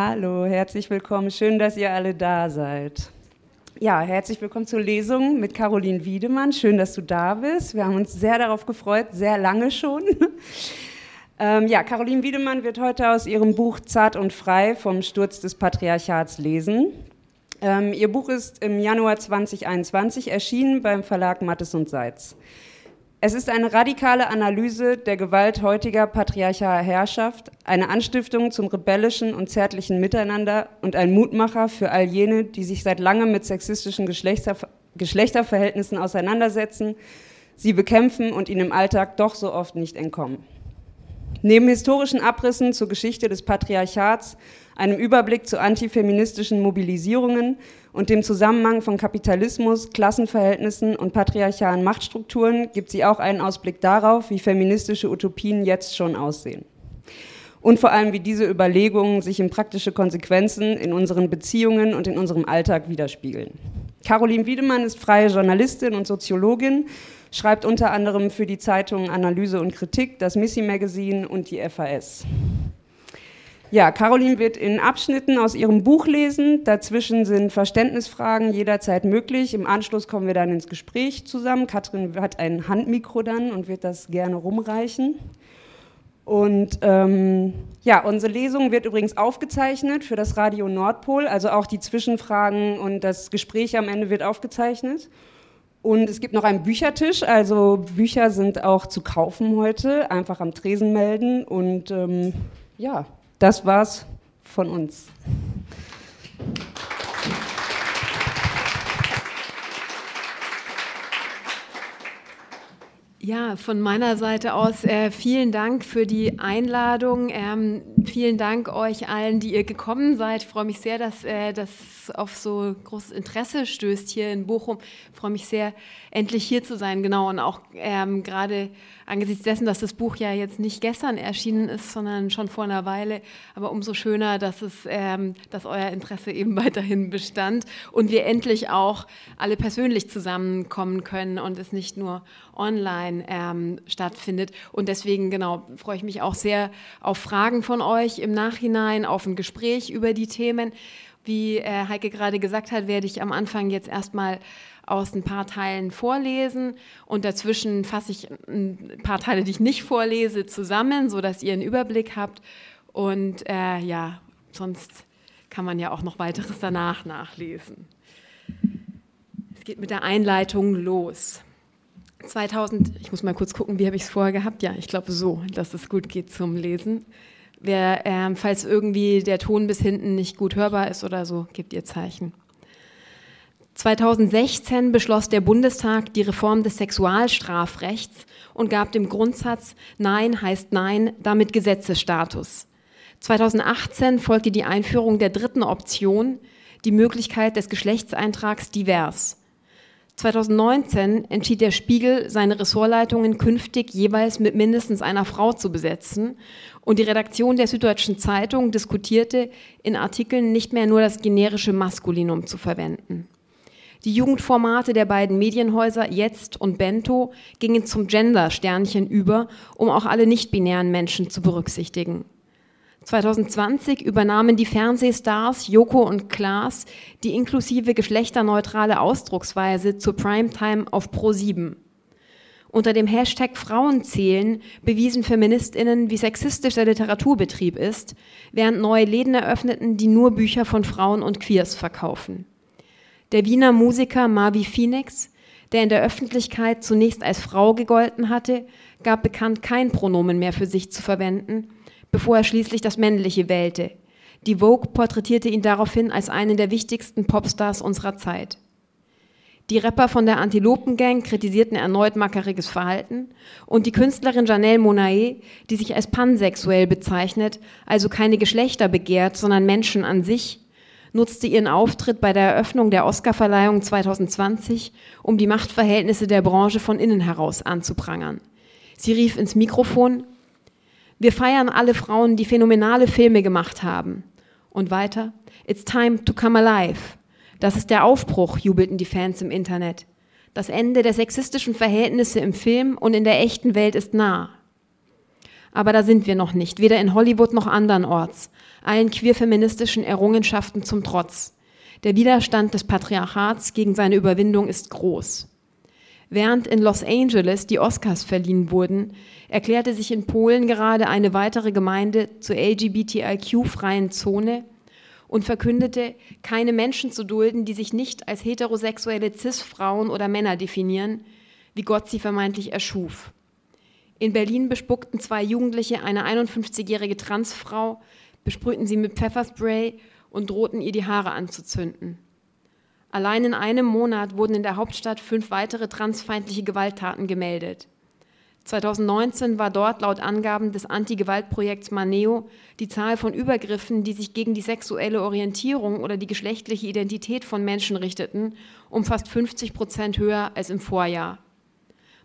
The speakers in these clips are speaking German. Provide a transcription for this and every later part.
Hallo, herzlich willkommen. Schön, dass ihr alle da seid. Ja, herzlich willkommen zur Lesung mit Caroline Wiedemann. Schön, dass du da bist. Wir haben uns sehr darauf gefreut, sehr lange schon. Ähm, ja, Caroline Wiedemann wird heute aus ihrem Buch Zart und Frei vom Sturz des Patriarchats lesen. Ähm, ihr Buch ist im Januar 2021 erschienen beim Verlag Mattes und Seitz. Es ist eine radikale Analyse der Gewalt heutiger patriarchaler Herrschaft, eine Anstiftung zum rebellischen und zärtlichen Miteinander und ein Mutmacher für all jene, die sich seit langem mit sexistischen Geschlechter, Geschlechterverhältnissen auseinandersetzen, sie bekämpfen und ihnen im Alltag doch so oft nicht entkommen. Neben historischen Abrissen zur Geschichte des Patriarchats einem Überblick zu antifeministischen Mobilisierungen und dem Zusammenhang von Kapitalismus, Klassenverhältnissen und patriarchalen Machtstrukturen gibt sie auch einen Ausblick darauf, wie feministische Utopien jetzt schon aussehen. Und vor allem, wie diese Überlegungen sich in praktische Konsequenzen in unseren Beziehungen und in unserem Alltag widerspiegeln. Caroline Wiedemann ist freie Journalistin und Soziologin, schreibt unter anderem für die Zeitungen Analyse und Kritik, das Missy Magazine und die FAS. Ja, Caroline wird in Abschnitten aus ihrem Buch lesen. Dazwischen sind Verständnisfragen jederzeit möglich. Im Anschluss kommen wir dann ins Gespräch zusammen. Katrin hat ein Handmikro dann und wird das gerne rumreichen. Und ähm, ja, unsere Lesung wird übrigens aufgezeichnet für das Radio Nordpol. Also auch die Zwischenfragen und das Gespräch am Ende wird aufgezeichnet. Und es gibt noch einen Büchertisch, also Bücher sind auch zu kaufen heute. Einfach am Tresen melden und ähm, ja, das war's von uns. Ja, von meiner Seite aus äh, vielen Dank für die Einladung. Ähm, vielen Dank euch allen, die ihr gekommen seid. Ich freue mich sehr, dass äh, das auf so großes Interesse stößt hier in Bochum. Ich freue mich sehr, endlich hier zu sein. Genau, und auch ähm, gerade angesichts dessen, dass das Buch ja jetzt nicht gestern erschienen ist, sondern schon vor einer Weile, aber umso schöner, dass, es, ähm, dass euer Interesse eben weiterhin bestand und wir endlich auch alle persönlich zusammenkommen können und es nicht nur online ähm, stattfindet. Und deswegen, genau, freue ich mich auch sehr auf Fragen von euch im Nachhinein, auf ein Gespräch über die Themen. Wie äh, Heike gerade gesagt hat, werde ich am Anfang jetzt erstmal aus ein paar Teilen vorlesen und dazwischen fasse ich ein paar Teile, die ich nicht vorlese, zusammen, sodass ihr einen Überblick habt. Und äh, ja, sonst kann man ja auch noch weiteres danach nachlesen. Es geht mit der Einleitung los. 2000, ich muss mal kurz gucken, wie habe ich es vorher gehabt? Ja, ich glaube so, dass es gut geht zum Lesen. Wer, äh, falls irgendwie der Ton bis hinten nicht gut hörbar ist oder so, gebt ihr Zeichen. 2016 beschloss der Bundestag die Reform des Sexualstrafrechts und gab dem Grundsatz Nein heißt Nein damit Gesetzesstatus. 2018 folgte die Einführung der dritten Option, die Möglichkeit des Geschlechtseintrags divers. 2019 entschied der Spiegel, seine Ressortleitungen künftig jeweils mit mindestens einer Frau zu besetzen und die Redaktion der Süddeutschen Zeitung diskutierte, in Artikeln nicht mehr nur das generische Maskulinum zu verwenden. Die Jugendformate der beiden Medienhäuser Jetzt und Bento gingen zum Gender-Sternchen über, um auch alle nicht-binären Menschen zu berücksichtigen. 2020 übernahmen die Fernsehstars Joko und Klaas die inklusive geschlechterneutrale Ausdrucksweise zur Primetime auf Pro7. Unter dem Hashtag Frauenzählen bewiesen Feministinnen, wie sexistisch der Literaturbetrieb ist, während neue Läden eröffneten, die nur Bücher von Frauen und Queers verkaufen. Der Wiener Musiker Marvi Phoenix, der in der Öffentlichkeit zunächst als Frau gegolten hatte, gab bekannt, kein Pronomen mehr für sich zu verwenden, bevor er schließlich das Männliche wählte. Die Vogue porträtierte ihn daraufhin als einen der wichtigsten Popstars unserer Zeit. Die Rapper von der Antilopen-Gang kritisierten erneut mackeriges Verhalten und die Künstlerin Janelle Monae, die sich als pansexuell bezeichnet, also keine Geschlechter begehrt, sondern Menschen an sich, nutzte ihren Auftritt bei der Eröffnung der Oscarverleihung 2020, um die Machtverhältnisse der Branche von innen heraus anzuprangern. Sie rief ins Mikrofon, wir feiern alle Frauen, die phänomenale Filme gemacht haben. Und weiter, It's time to come alive. Das ist der Aufbruch, jubelten die Fans im Internet. Das Ende der sexistischen Verhältnisse im Film und in der echten Welt ist nah. Aber da sind wir noch nicht, weder in Hollywood noch andernorts, allen queerfeministischen Errungenschaften zum Trotz. Der Widerstand des Patriarchats gegen seine Überwindung ist groß. Während in Los Angeles die Oscars verliehen wurden, erklärte sich in Polen gerade eine weitere Gemeinde zur LGBTIQ-freien Zone und verkündete, keine Menschen zu dulden, die sich nicht als heterosexuelle Cis-Frauen oder Männer definieren, wie Gott sie vermeintlich erschuf. In Berlin bespuckten zwei Jugendliche eine 51-jährige Transfrau, besprühten sie mit Pfefferspray und drohten ihr die Haare anzuzünden. Allein in einem Monat wurden in der Hauptstadt fünf weitere transfeindliche Gewalttaten gemeldet. 2019 war dort laut Angaben des Anti-Gewalt-Projekts Maneo die Zahl von Übergriffen, die sich gegen die sexuelle Orientierung oder die geschlechtliche Identität von Menschen richteten, um fast 50 Prozent höher als im Vorjahr.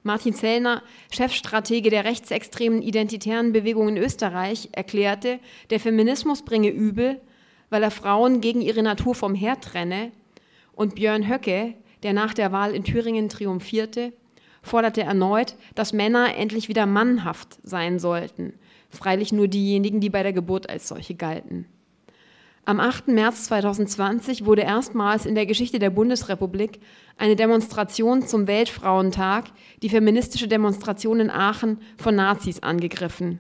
Martin Zellner, Chefstratege der rechtsextremen identitären Bewegung in Österreich, erklärte, der Feminismus bringe übel, weil er Frauen gegen ihre Natur vom Herd trenne. Und Björn Höcke, der nach der Wahl in Thüringen triumphierte, forderte erneut, dass Männer endlich wieder mannhaft sein sollten, freilich nur diejenigen, die bei der Geburt als solche galten. Am 8. März 2020 wurde erstmals in der Geschichte der Bundesrepublik eine Demonstration zum Weltfrauentag, die feministische Demonstration in Aachen, von Nazis angegriffen.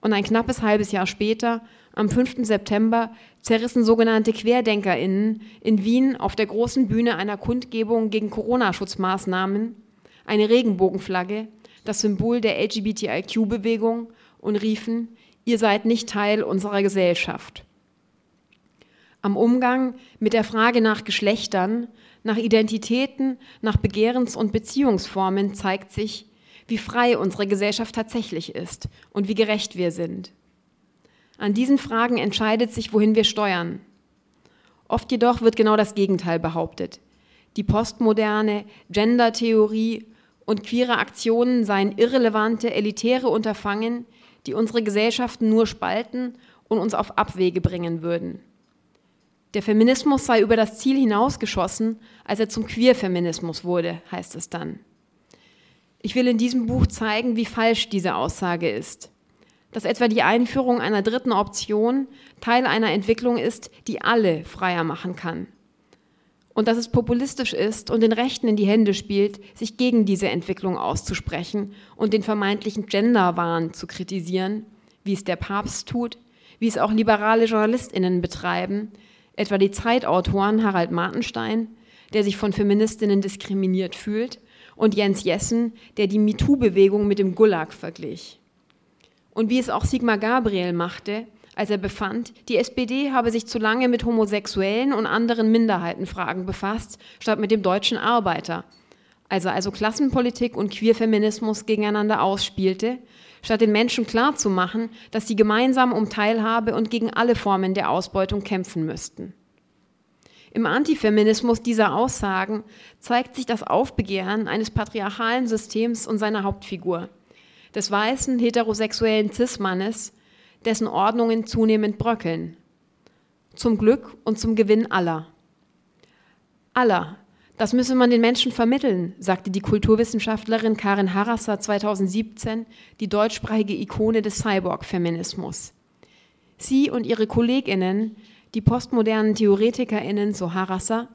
Und ein knappes halbes Jahr später, am 5. September, zerrissen sogenannte QuerdenkerInnen in Wien auf der großen Bühne einer Kundgebung gegen Corona-Schutzmaßnahmen eine Regenbogenflagge, das Symbol der LGBTIQ-Bewegung, und riefen, ihr seid nicht Teil unserer Gesellschaft. Am Umgang mit der Frage nach Geschlechtern, nach Identitäten, nach Begehrens- und Beziehungsformen zeigt sich, wie frei unsere Gesellschaft tatsächlich ist und wie gerecht wir sind. An diesen Fragen entscheidet sich, wohin wir steuern. Oft jedoch wird genau das Gegenteil behauptet. Die postmoderne Gender-Theorie und queere Aktionen seien irrelevante, elitäre Unterfangen, die unsere Gesellschaften nur spalten und uns auf Abwege bringen würden. Der Feminismus sei über das Ziel hinausgeschossen, als er zum Queerfeminismus wurde, heißt es dann. Ich will in diesem Buch zeigen, wie falsch diese Aussage ist. Dass etwa die Einführung einer dritten Option Teil einer Entwicklung ist, die alle freier machen kann und dass es populistisch ist und den Rechten in die Hände spielt, sich gegen diese Entwicklung auszusprechen und den vermeintlichen Genderwahn zu kritisieren, wie es der Papst tut, wie es auch liberale Journalistinnen betreiben, etwa die Zeitautoren Harald Martenstein, der sich von Feministinnen diskriminiert fühlt, und Jens Jessen, der die MeToo-Bewegung mit dem Gulag verglich. Und wie es auch Sigmar Gabriel machte, als er befand, die SPD habe sich zu lange mit homosexuellen und anderen Minderheitenfragen befasst, statt mit dem deutschen Arbeiter, also also Klassenpolitik und Queerfeminismus gegeneinander ausspielte, statt den Menschen klarzumachen, dass sie gemeinsam um Teilhabe und gegen alle Formen der Ausbeutung kämpfen müssten. Im Antifeminismus dieser Aussagen zeigt sich das Aufbegehren eines patriarchalen Systems und seiner Hauptfigur, des weißen heterosexuellen Cis-Mannes, dessen Ordnungen zunehmend bröckeln. Zum Glück und zum Gewinn aller. Aller. Das müsse man den Menschen vermitteln, sagte die Kulturwissenschaftlerin Karin Harasser 2017, die deutschsprachige Ikone des Cyborg-Feminismus. Sie und ihre KollegInnen, die postmodernen TheoretikerInnen, so Harasser,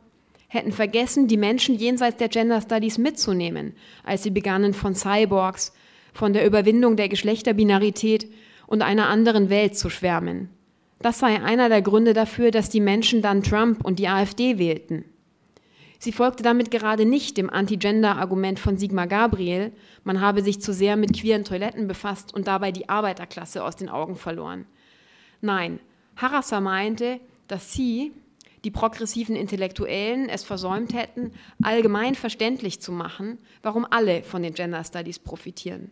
hätten vergessen, die Menschen jenseits der Gender Studies mitzunehmen, als sie begannen von Cyborgs, von der Überwindung der Geschlechterbinarität und einer anderen Welt zu schwärmen. Das sei einer der Gründe dafür, dass die Menschen dann Trump und die AfD wählten. Sie folgte damit gerade nicht dem Anti-Gender-Argument von Sigmar Gabriel, man habe sich zu sehr mit queeren Toiletten befasst und dabei die Arbeiterklasse aus den Augen verloren. Nein, Harasser meinte, dass sie, die progressiven Intellektuellen, es versäumt hätten, allgemein verständlich zu machen, warum alle von den Gender Studies profitieren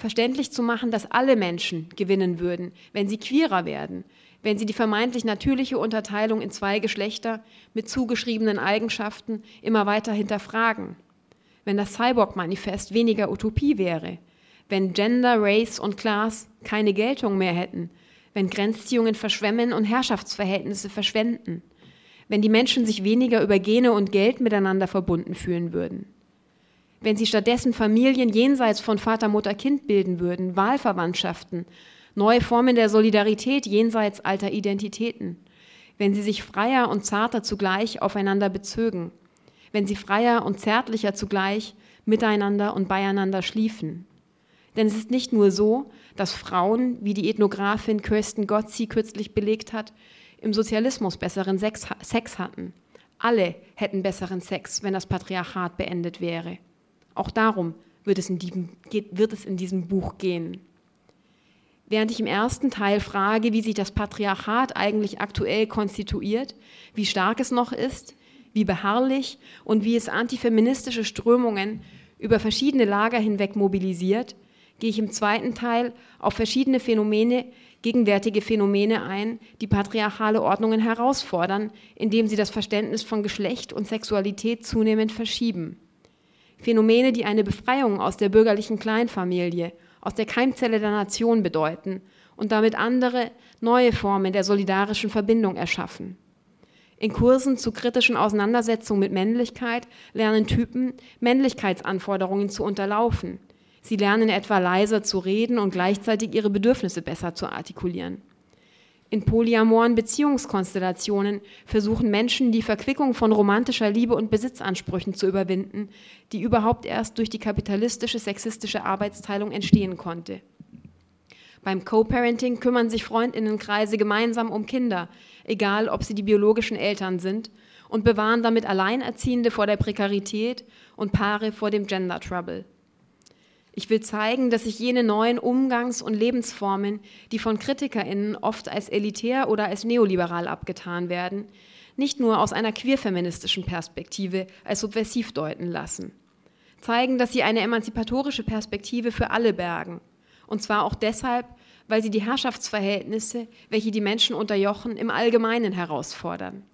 verständlich zu machen, dass alle Menschen gewinnen würden, wenn sie queerer werden, wenn sie die vermeintlich natürliche Unterteilung in zwei Geschlechter mit zugeschriebenen Eigenschaften immer weiter hinterfragen, wenn das Cyborg-Manifest weniger Utopie wäre, wenn Gender, Race und Class keine Geltung mehr hätten, wenn Grenzziehungen verschwemmen und Herrschaftsverhältnisse verschwenden, wenn die Menschen sich weniger über Gene und Geld miteinander verbunden fühlen würden. Wenn sie stattdessen Familien jenseits von Vater, Mutter, Kind bilden würden, Wahlverwandtschaften, neue Formen der Solidarität jenseits alter Identitäten, wenn sie sich freier und zarter zugleich aufeinander bezögen, wenn sie freier und zärtlicher zugleich miteinander und beieinander schliefen. Denn es ist nicht nur so, dass Frauen, wie die Ethnografin Kirsten Gotzi kürzlich belegt hat, im Sozialismus besseren Sex, Sex hatten. Alle hätten besseren Sex, wenn das Patriarchat beendet wäre. Auch darum wird es in diesem, wird es in diesem Buch gehen. Während ich im ersten Teil frage, wie sich das Patriarchat eigentlich aktuell konstituiert, wie stark es noch ist, wie beharrlich und wie es antifeministische Strömungen über verschiedene Lager hinweg mobilisiert, gehe ich im zweiten Teil auf verschiedene Phänomene, gegenwärtige Phänomene ein, die patriarchale Ordnungen herausfordern, indem sie das Verständnis von Geschlecht und Sexualität zunehmend verschieben. Phänomene, die eine Befreiung aus der bürgerlichen Kleinfamilie, aus der Keimzelle der Nation bedeuten und damit andere, neue Formen der solidarischen Verbindung erschaffen. In Kursen zu kritischen Auseinandersetzungen mit Männlichkeit lernen Typen, Männlichkeitsanforderungen zu unterlaufen. Sie lernen etwa leiser zu reden und gleichzeitig ihre Bedürfnisse besser zu artikulieren. In polyamoren Beziehungskonstellationen versuchen Menschen, die Verquickung von romantischer Liebe und Besitzansprüchen zu überwinden, die überhaupt erst durch die kapitalistische, sexistische Arbeitsteilung entstehen konnte. Beim Co-Parenting kümmern sich Freundinnenkreise gemeinsam um Kinder, egal ob sie die biologischen Eltern sind, und bewahren damit Alleinerziehende vor der Prekarität und Paare vor dem Gender Trouble. Ich will zeigen, dass sich jene neuen Umgangs- und Lebensformen, die von KritikerInnen oft als elitär oder als neoliberal abgetan werden, nicht nur aus einer queerfeministischen Perspektive als subversiv deuten lassen. Zeigen, dass sie eine emanzipatorische Perspektive für alle bergen. Und zwar auch deshalb, weil sie die Herrschaftsverhältnisse, welche die Menschen unterjochen, im Allgemeinen herausfordern.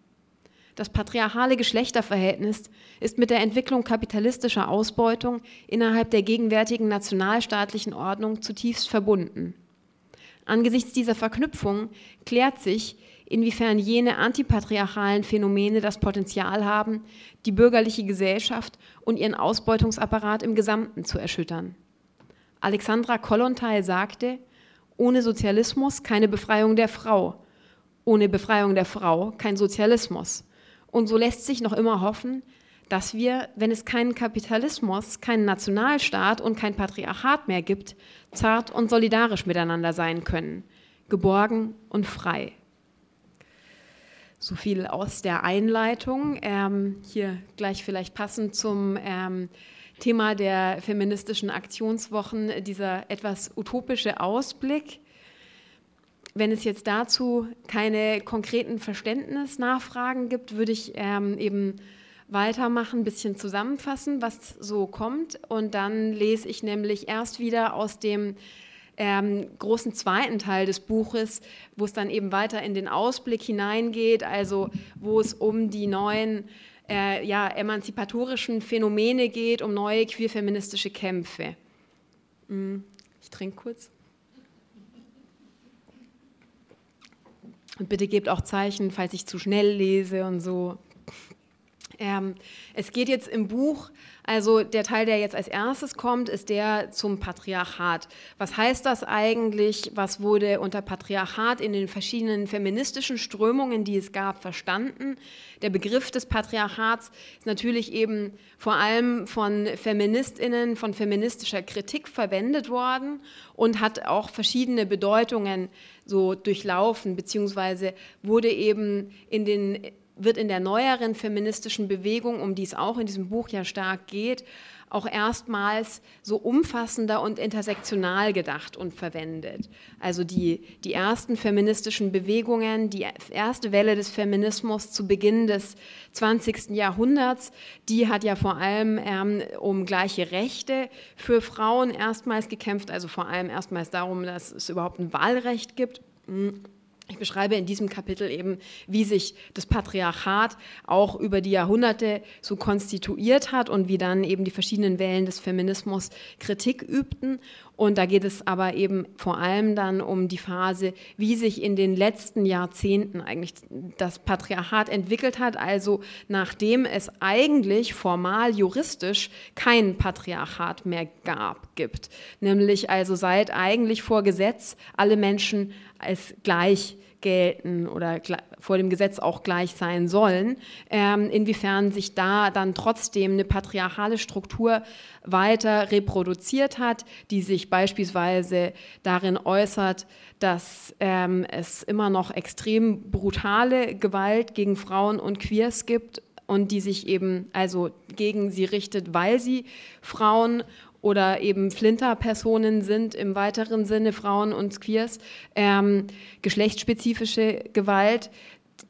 Das patriarchale Geschlechterverhältnis ist mit der Entwicklung kapitalistischer Ausbeutung innerhalb der gegenwärtigen nationalstaatlichen Ordnung zutiefst verbunden. Angesichts dieser Verknüpfung klärt sich, inwiefern jene antipatriarchalen Phänomene das Potenzial haben, die bürgerliche Gesellschaft und ihren Ausbeutungsapparat im Gesamten zu erschüttern. Alexandra Kollontai sagte, ohne Sozialismus keine Befreiung der Frau, ohne Befreiung der Frau kein Sozialismus. Und so lässt sich noch immer hoffen, dass wir, wenn es keinen Kapitalismus, keinen Nationalstaat und kein Patriarchat mehr gibt, zart und solidarisch miteinander sein können, geborgen und frei. So viel aus der Einleitung. Ähm, hier gleich vielleicht passend zum ähm, Thema der feministischen Aktionswochen dieser etwas utopische Ausblick. Wenn es jetzt dazu keine konkreten Verständnisnachfragen gibt, würde ich ähm, eben weitermachen, ein bisschen zusammenfassen, was so kommt. Und dann lese ich nämlich erst wieder aus dem ähm, großen zweiten Teil des Buches, wo es dann eben weiter in den Ausblick hineingeht, also wo es um die neuen äh, ja, emanzipatorischen Phänomene geht, um neue queerfeministische Kämpfe. Hm, ich trinke kurz. Und bitte gebt auch Zeichen, falls ich zu schnell lese und so. Ähm, es geht jetzt im Buch, also der Teil, der jetzt als erstes kommt, ist der zum Patriarchat. Was heißt das eigentlich? Was wurde unter Patriarchat in den verschiedenen feministischen Strömungen, die es gab, verstanden? Der Begriff des Patriarchats ist natürlich eben vor allem von Feministinnen, von feministischer Kritik verwendet worden und hat auch verschiedene Bedeutungen so durchlaufen, beziehungsweise wurde eben in den wird in der neueren feministischen Bewegung, um die es auch in diesem Buch ja stark geht, auch erstmals so umfassender und intersektional gedacht und verwendet. Also die, die ersten feministischen Bewegungen, die erste Welle des Feminismus zu Beginn des 20. Jahrhunderts, die hat ja vor allem ähm, um gleiche Rechte für Frauen erstmals gekämpft, also vor allem erstmals darum, dass es überhaupt ein Wahlrecht gibt. Hm. Ich beschreibe in diesem Kapitel eben, wie sich das Patriarchat auch über die Jahrhunderte so konstituiert hat und wie dann eben die verschiedenen Wellen des Feminismus Kritik übten. Und da geht es aber eben vor allem dann um die Phase, wie sich in den letzten Jahrzehnten eigentlich das Patriarchat entwickelt hat. Also nachdem es eigentlich formal juristisch kein Patriarchat mehr gab, gibt. Nämlich also seit eigentlich vor Gesetz alle Menschen als gleich gelten oder vor dem Gesetz auch gleich sein sollen, ähm, inwiefern sich da dann trotzdem eine patriarchale Struktur weiter reproduziert hat, die sich beispielsweise darin äußert, dass ähm, es immer noch extrem brutale Gewalt gegen Frauen und Queers gibt und die sich eben also gegen sie richtet, weil sie Frauen oder eben Flinter-Personen sind im weiteren Sinne Frauen und Queers, ähm, geschlechtsspezifische Gewalt,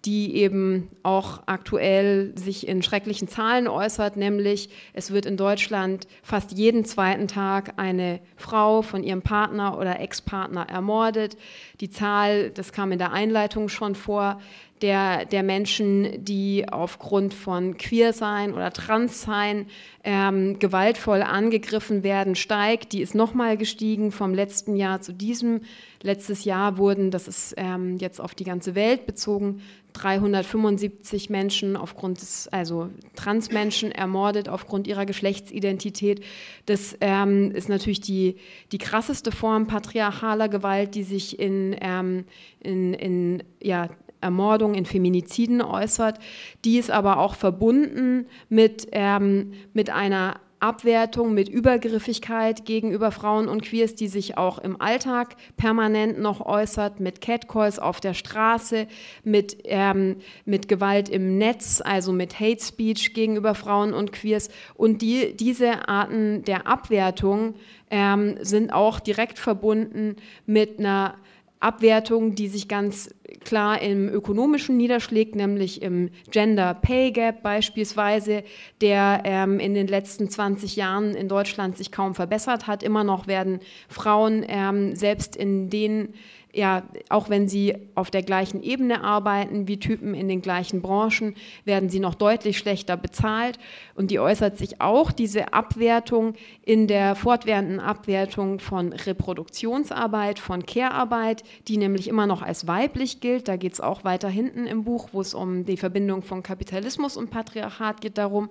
die eben auch aktuell sich in schrecklichen Zahlen äußert, nämlich es wird in Deutschland fast jeden zweiten Tag eine Frau von ihrem Partner oder Ex-Partner ermordet. Die Zahl, das kam in der Einleitung schon vor, der, der Menschen, die aufgrund von Queersein oder Transsein ähm, gewaltvoll angegriffen werden, steigt. Die ist nochmal gestiegen vom letzten Jahr zu diesem. Letztes Jahr wurden, das ist ähm, jetzt auf die ganze Welt bezogen, 375 Menschen aufgrund des, also Transmenschen ermordet aufgrund ihrer Geschlechtsidentität. Das ähm, ist natürlich die, die krasseste Form patriarchaler Gewalt, die sich in, ähm, in, in ja, Ermordung, in Feminiziden äußert. Die ist aber auch verbunden mit, ähm, mit einer Abwertung, mit Übergriffigkeit gegenüber Frauen und Queers, die sich auch im Alltag permanent noch äußert, mit Catcalls auf der Straße, mit, ähm, mit Gewalt im Netz, also mit Hate Speech gegenüber Frauen und Queers. Und die, diese Arten der Abwertung ähm, sind auch direkt verbunden mit einer Abwertung, die sich ganz klar im ökonomischen niederschlägt, nämlich im Gender Pay Gap beispielsweise, der ähm, in den letzten 20 Jahren in Deutschland sich kaum verbessert hat. Immer noch werden Frauen ähm, selbst in den ja, auch wenn sie auf der gleichen Ebene arbeiten wie Typen in den gleichen Branchen, werden sie noch deutlich schlechter bezahlt. Und die äußert sich auch, diese Abwertung, in der fortwährenden Abwertung von Reproduktionsarbeit, von Care-Arbeit, die nämlich immer noch als weiblich gilt. Da geht es auch weiter hinten im Buch, wo es um die Verbindung von Kapitalismus und Patriarchat geht, darum.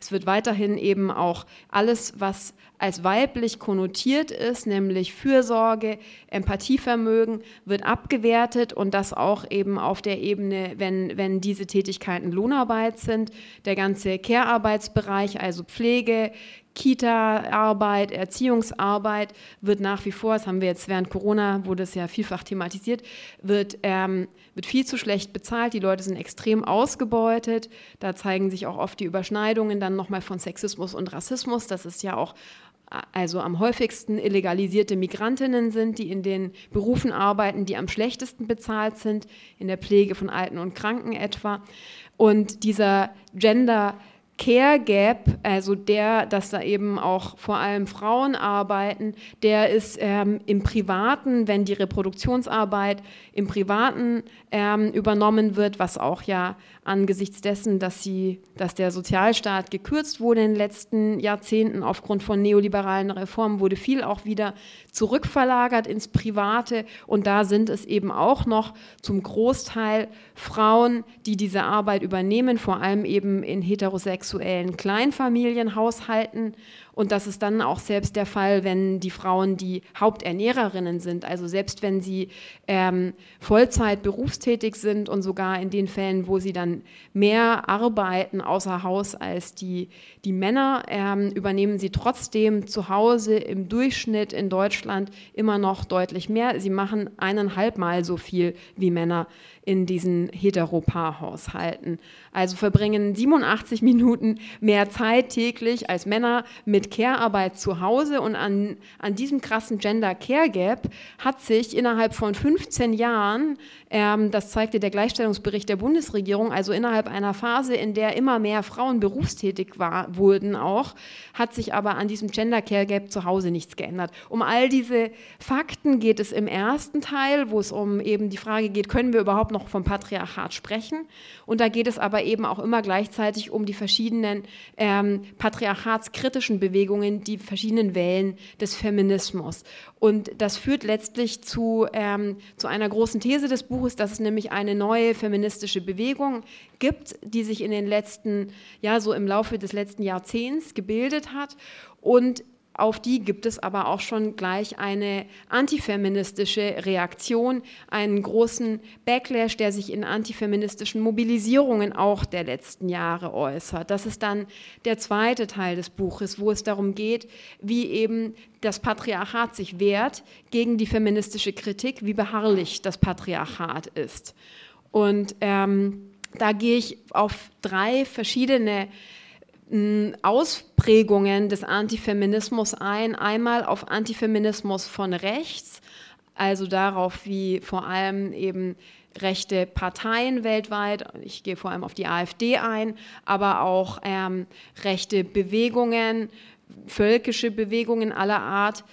Es wird weiterhin eben auch alles, was als weiblich konnotiert ist, nämlich Fürsorge, Empathievermögen, wird abgewertet und das auch eben auf der Ebene, wenn, wenn diese Tätigkeiten Lohnarbeit sind. Der ganze Care-Arbeitsbereich, also Pflege, Kita-Arbeit, Erziehungsarbeit wird nach wie vor, das haben wir jetzt während Corona, wurde es ja vielfach thematisiert, wird, ähm, wird viel zu schlecht bezahlt. Die Leute sind extrem ausgebeutet. Da zeigen sich auch oft die Überschneidungen dann nochmal von Sexismus und Rassismus. Das ist ja auch also am häufigsten illegalisierte Migrantinnen sind, die in den Berufen arbeiten, die am schlechtesten bezahlt sind, in der Pflege von Alten und Kranken etwa. Und dieser Gender Care Gap, also der, dass da eben auch vor allem Frauen arbeiten, der ist ähm, im Privaten, wenn die Reproduktionsarbeit im Privaten ähm, übernommen wird, was auch ja angesichts dessen, dass, sie, dass der Sozialstaat gekürzt wurde in den letzten Jahrzehnten aufgrund von neoliberalen Reformen, wurde viel auch wieder zurückverlagert ins Private. Und da sind es eben auch noch zum Großteil Frauen, die diese Arbeit übernehmen, vor allem eben in heterosexuellen Kleinfamilienhaushalten und das ist dann auch selbst der Fall, wenn die Frauen die Haupternährerinnen sind. Also selbst wenn sie ähm, Vollzeit berufstätig sind und sogar in den Fällen, wo sie dann mehr arbeiten außer Haus als die, die Männer, ähm, übernehmen sie trotzdem zu Hause im Durchschnitt in Deutschland immer noch deutlich mehr. Sie machen eineinhalb Mal so viel wie Männer in diesen Heteropaarhaushalten. Also verbringen 87 Minuten mehr Zeit täglich als Männer mit Care-Arbeit zu Hause und an, an diesem krassen Gender Care Gap hat sich innerhalb von 15 Jahren, ähm, das zeigte der Gleichstellungsbericht der Bundesregierung, also innerhalb einer Phase, in der immer mehr Frauen berufstätig war, wurden auch, hat sich aber an diesem Gender Care Gap zu Hause nichts geändert. Um all diese Fakten geht es im ersten Teil, wo es um eben die Frage geht, können wir überhaupt noch vom Patriarchat sprechen? Und da geht es aber eben auch immer gleichzeitig um die verschiedenen ähm, patriarchatskritischen Bewegungen, die verschiedenen Wellen des Feminismus. Und das führt letztlich zu, ähm, zu einer großen These des Buches, dass es nämlich eine neue feministische Bewegung gibt, die sich in den letzten, ja, so im Laufe des letzten Jahrzehnts gebildet hat und auf die gibt es aber auch schon gleich eine antifeministische Reaktion, einen großen Backlash, der sich in antifeministischen Mobilisierungen auch der letzten Jahre äußert. Das ist dann der zweite Teil des Buches, wo es darum geht, wie eben das Patriarchat sich wehrt gegen die feministische Kritik, wie beharrlich das Patriarchat ist. Und ähm, da gehe ich auf drei verschiedene Ausprägungen des Antifeminismus ein. Einmal auf Antifeminismus von rechts, also darauf, wie vor allem eben rechte Parteien weltweit, ich gehe vor allem auf die AfD ein, aber auch ähm, rechte Bewegungen, völkische Bewegungen aller Art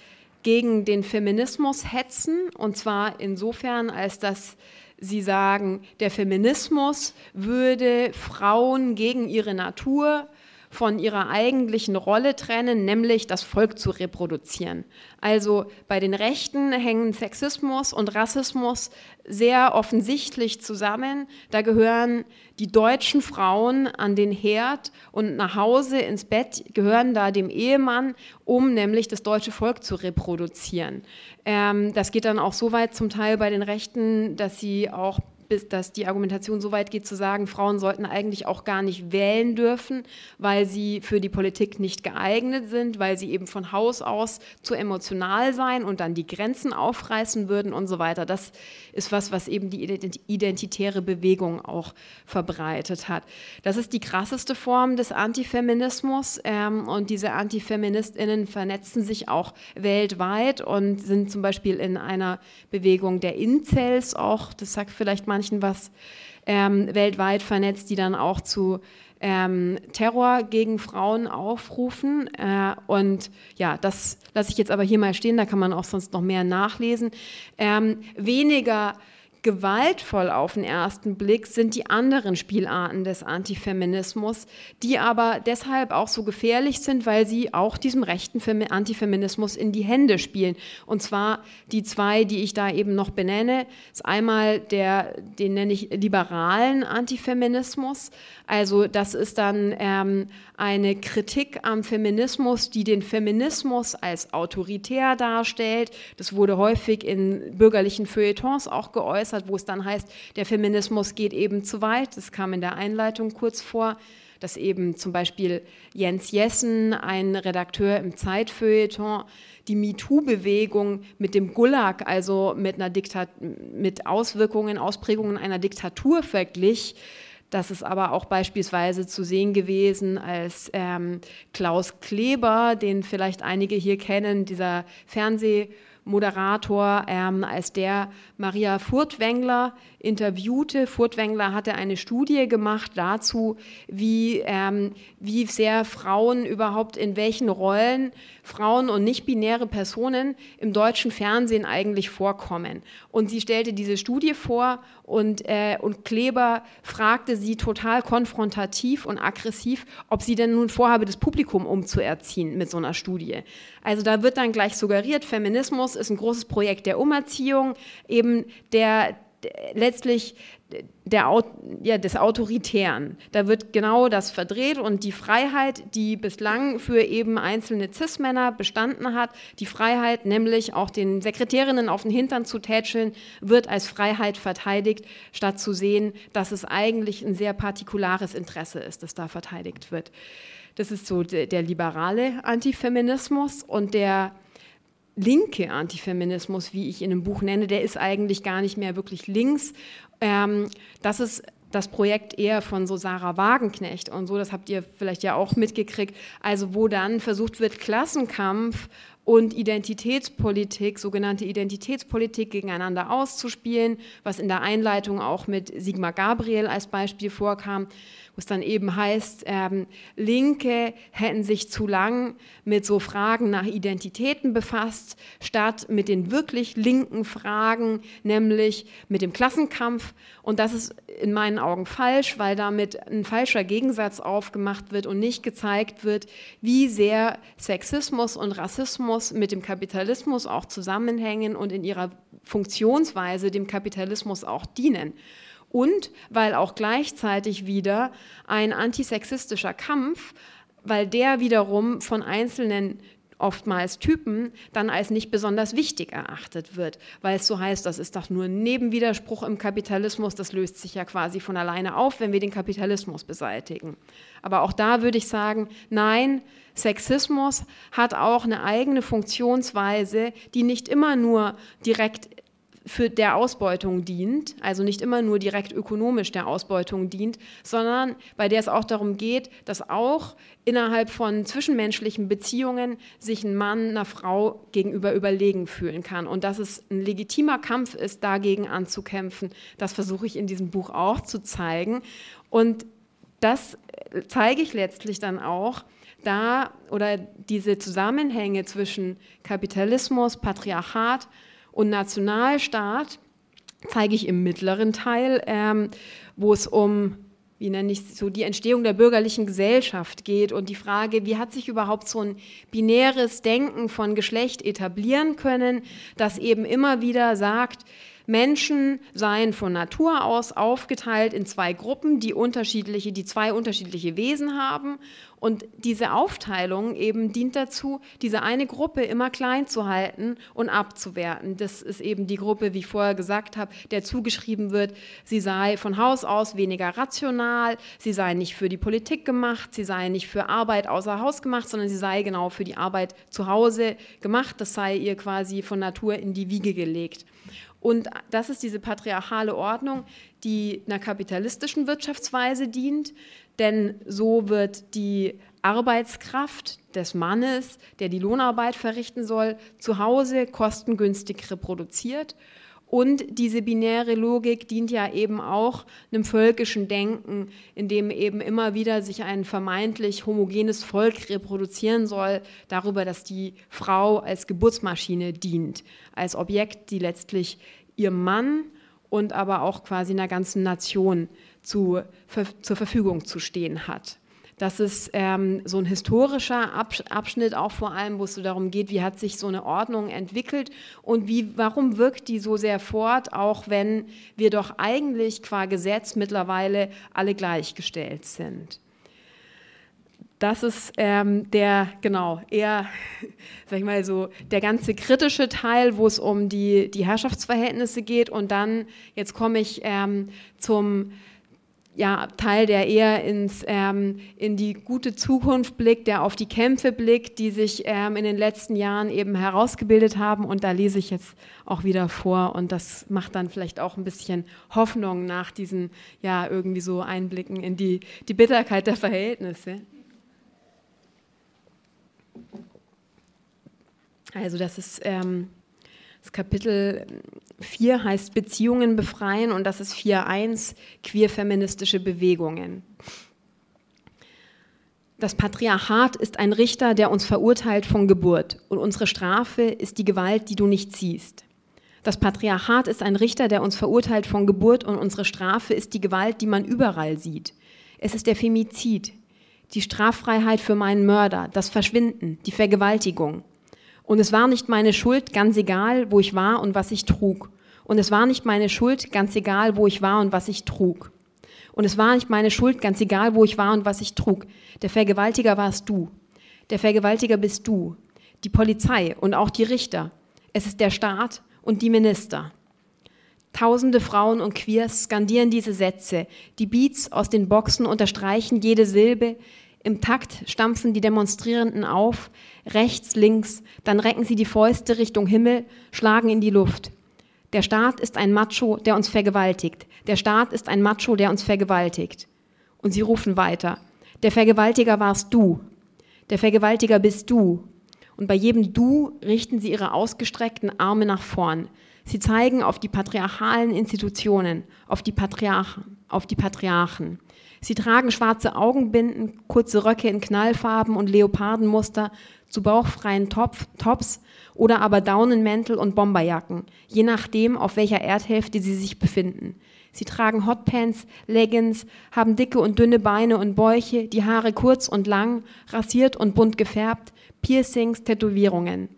gegen den Feminismus hetzen. Und zwar insofern, als dass sie sagen, der Feminismus würde Frauen gegen ihre Natur von ihrer eigentlichen Rolle trennen, nämlich das Volk zu reproduzieren. Also bei den Rechten hängen Sexismus und Rassismus sehr offensichtlich zusammen. Da gehören die deutschen Frauen an den Herd und nach Hause ins Bett, gehören da dem Ehemann, um nämlich das deutsche Volk zu reproduzieren. Ähm, das geht dann auch so weit zum Teil bei den Rechten, dass sie auch bis dass die Argumentation so weit geht zu sagen, Frauen sollten eigentlich auch gar nicht wählen dürfen, weil sie für die Politik nicht geeignet sind, weil sie eben von Haus aus zu emotional sein und dann die Grenzen aufreißen würden und so weiter. Das ist was, was eben die identitäre Bewegung auch verbreitet hat. Das ist die krasseste Form des Antifeminismus ähm, und diese Antifeministinnen vernetzen sich auch weltweit und sind zum Beispiel in einer Bewegung der Incels auch, das sagt vielleicht manchen was, ähm, weltweit vernetzt, die dann auch zu ähm, Terror gegen Frauen aufrufen. Äh, und ja, das lasse ich jetzt aber hier mal stehen, da kann man auch sonst noch mehr nachlesen. Ähm, weniger gewaltvoll auf den ersten Blick sind die anderen Spielarten des Antifeminismus, die aber deshalb auch so gefährlich sind, weil sie auch diesem rechten Antifeminismus in die Hände spielen. Und zwar die zwei, die ich da eben noch benenne, ist einmal der, den nenne ich liberalen Antifeminismus. Also das ist dann ähm, eine Kritik am Feminismus, die den Feminismus als autoritär darstellt. Das wurde häufig in bürgerlichen Feuilletons auch geäußert, wo es dann heißt, der Feminismus geht eben zu weit. Das kam in der Einleitung kurz vor dass eben zum Beispiel Jens Jessen, ein Redakteur im Zeitfeuilleton, die MeToo-Bewegung mit dem Gulag, also mit, einer Diktat mit Auswirkungen, Ausprägungen einer Diktatur verglich. Das ist aber auch beispielsweise zu sehen gewesen, als ähm, Klaus Kleber, den vielleicht einige hier kennen, dieser Fernsehmoderator, ähm, als der Maria Furtwängler interviewte. Furtwängler hatte eine Studie gemacht dazu, wie, ähm, wie sehr Frauen überhaupt in welchen Rollen Frauen und nicht-binäre Personen im deutschen Fernsehen eigentlich vorkommen. Und sie stellte diese Studie vor und, äh, und Kleber fragte sie total konfrontativ und aggressiv, ob sie denn nun vorhabe, das Publikum umzuerziehen mit so einer Studie. Also da wird dann gleich suggeriert, Feminismus ist ein großes Projekt der Umerziehung, eben der, letztlich der, ja, des Autoritären. Da wird genau das verdreht und die Freiheit, die bislang für eben einzelne Cis-Männer bestanden hat, die Freiheit, nämlich auch den Sekretärinnen auf den Hintern zu tätscheln, wird als Freiheit verteidigt, statt zu sehen, dass es eigentlich ein sehr partikulares Interesse ist, das da verteidigt wird. Das ist so der, der liberale Antifeminismus und der linke Antifeminismus, wie ich in dem Buch nenne, der ist eigentlich gar nicht mehr wirklich links. Ähm, das ist das Projekt eher von so Sarah Wagenknecht und so, das habt ihr vielleicht ja auch mitgekriegt, also wo dann versucht wird, Klassenkampf und Identitätspolitik, sogenannte Identitätspolitik gegeneinander auszuspielen, was in der Einleitung auch mit Sigmar Gabriel als Beispiel vorkam wo es dann eben heißt, ähm, Linke hätten sich zu lang mit so Fragen nach Identitäten befasst, statt mit den wirklich linken Fragen, nämlich mit dem Klassenkampf. Und das ist in meinen Augen falsch, weil damit ein falscher Gegensatz aufgemacht wird und nicht gezeigt wird, wie sehr Sexismus und Rassismus mit dem Kapitalismus auch zusammenhängen und in ihrer Funktionsweise dem Kapitalismus auch dienen und weil auch gleichzeitig wieder ein antisexistischer Kampf, weil der wiederum von einzelnen oftmals Typen dann als nicht besonders wichtig erachtet wird, weil es so heißt, das ist doch nur ein Nebenwiderspruch im Kapitalismus, das löst sich ja quasi von alleine auf, wenn wir den Kapitalismus beseitigen. Aber auch da würde ich sagen, nein, Sexismus hat auch eine eigene Funktionsweise, die nicht immer nur direkt für der Ausbeutung dient, also nicht immer nur direkt ökonomisch der Ausbeutung dient, sondern bei der es auch darum geht, dass auch innerhalb von zwischenmenschlichen Beziehungen sich ein Mann einer Frau gegenüber überlegen fühlen kann und dass es ein legitimer Kampf ist, dagegen anzukämpfen. Das versuche ich in diesem Buch auch zu zeigen und das zeige ich letztlich dann auch da oder diese Zusammenhänge zwischen Kapitalismus, Patriarchat und Nationalstaat zeige ich im mittleren Teil, ähm, wo es um wie nenne ich so die Entstehung der bürgerlichen Gesellschaft geht und die Frage, wie hat sich überhaupt so ein binäres Denken von Geschlecht etablieren können, das eben immer wieder sagt, Menschen seien von Natur aus aufgeteilt in zwei Gruppen, die unterschiedliche, die zwei unterschiedliche Wesen haben. Und diese Aufteilung eben dient dazu, diese eine Gruppe immer klein zu halten und abzuwerten. Das ist eben die Gruppe, wie ich vorher gesagt habe, der zugeschrieben wird, sie sei von Haus aus weniger rational, sie sei nicht für die Politik gemacht, sie sei nicht für Arbeit außer Haus gemacht, sondern sie sei genau für die Arbeit zu Hause gemacht. Das sei ihr quasi von Natur in die Wiege gelegt. Und das ist diese patriarchale Ordnung, die einer kapitalistischen Wirtschaftsweise dient, denn so wird die Arbeitskraft des Mannes, der die Lohnarbeit verrichten soll, zu Hause kostengünstig reproduziert. Und diese binäre Logik dient ja eben auch einem völkischen Denken, in dem eben immer wieder sich ein vermeintlich homogenes Volk reproduzieren soll, darüber, dass die Frau als Geburtsmaschine dient, als Objekt, die letztlich ihrem Mann und aber auch quasi einer ganzen Nation zu, zur Verfügung zu stehen hat. Das ist ähm, so ein historischer Abschnitt auch vor allem, wo es so darum geht, wie hat sich so eine Ordnung entwickelt und wie, warum wirkt die so sehr fort, auch wenn wir doch eigentlich qua Gesetz mittlerweile alle gleichgestellt sind. Das ist ähm, der, genau, eher, sag ich mal so, der ganze kritische Teil, wo es um die, die Herrschaftsverhältnisse geht. Und dann, jetzt komme ich ähm, zum ja, Teil, der eher ins, ähm, in die gute Zukunft blickt, der auf die Kämpfe blickt, die sich ähm, in den letzten Jahren eben herausgebildet haben. Und da lese ich jetzt auch wieder vor. Und das macht dann vielleicht auch ein bisschen Hoffnung nach diesen, ja, irgendwie so Einblicken in die, die Bitterkeit der Verhältnisse. Also das ist ähm, das Kapitel 4 heißt Beziehungen befreien und das ist 4.1 queer-feministische Bewegungen. Das Patriarchat ist ein Richter, der uns verurteilt von Geburt und unsere Strafe ist die Gewalt, die du nicht siehst. Das Patriarchat ist ein Richter, der uns verurteilt von Geburt und unsere Strafe ist die Gewalt, die man überall sieht. Es ist der Femizid, die Straffreiheit für meinen Mörder, das Verschwinden, die Vergewaltigung. Und es war nicht meine Schuld, ganz egal, wo ich war und was ich trug. Und es war nicht meine Schuld, ganz egal, wo ich war und was ich trug. Und es war nicht meine Schuld, ganz egal, wo ich war und was ich trug. Der Vergewaltiger warst du. Der Vergewaltiger bist du. Die Polizei und auch die Richter. Es ist der Staat und die Minister. Tausende Frauen und Queers skandieren diese Sätze. Die Beats aus den Boxen unterstreichen jede Silbe. Im Takt stampfen die Demonstrierenden auf, rechts, links, dann recken sie die Fäuste Richtung Himmel, schlagen in die Luft. Der Staat ist ein Macho, der uns vergewaltigt. Der Staat ist ein Macho, der uns vergewaltigt. Und sie rufen weiter. Der Vergewaltiger warst du. Der Vergewaltiger bist du. Und bei jedem Du richten sie ihre ausgestreckten Arme nach vorn. Sie zeigen auf die patriarchalen Institutionen, auf die Patriarchen, auf die Patriarchen. Sie tragen schwarze Augenbinden, kurze Röcke in Knallfarben und Leopardenmuster zu bauchfreien Topf, Tops oder aber Daunenmäntel und Bomberjacken, je nachdem, auf welcher Erdhälfte sie sich befinden. Sie tragen Hotpants, Leggings, haben dicke und dünne Beine und Bäuche, die Haare kurz und lang, rasiert und bunt gefärbt, Piercings, Tätowierungen.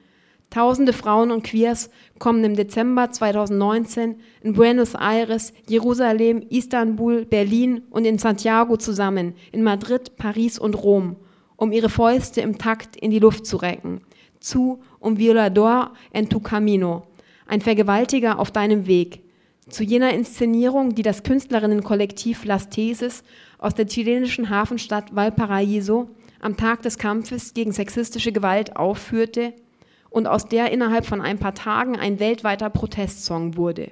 Tausende Frauen und Queers kommen im Dezember 2019 in Buenos Aires, Jerusalem, Istanbul, Berlin und in Santiago zusammen, in Madrid, Paris und Rom, um ihre Fäuste im Takt in die Luft zu recken. Zu um Violador en tu camino, ein Vergewaltiger auf deinem Weg. Zu jener Inszenierung, die das Künstlerinnenkollektiv Las Teses aus der chilenischen Hafenstadt Valparaíso am Tag des Kampfes gegen sexistische Gewalt aufführte und aus der innerhalb von ein paar Tagen ein weltweiter Protestsong wurde.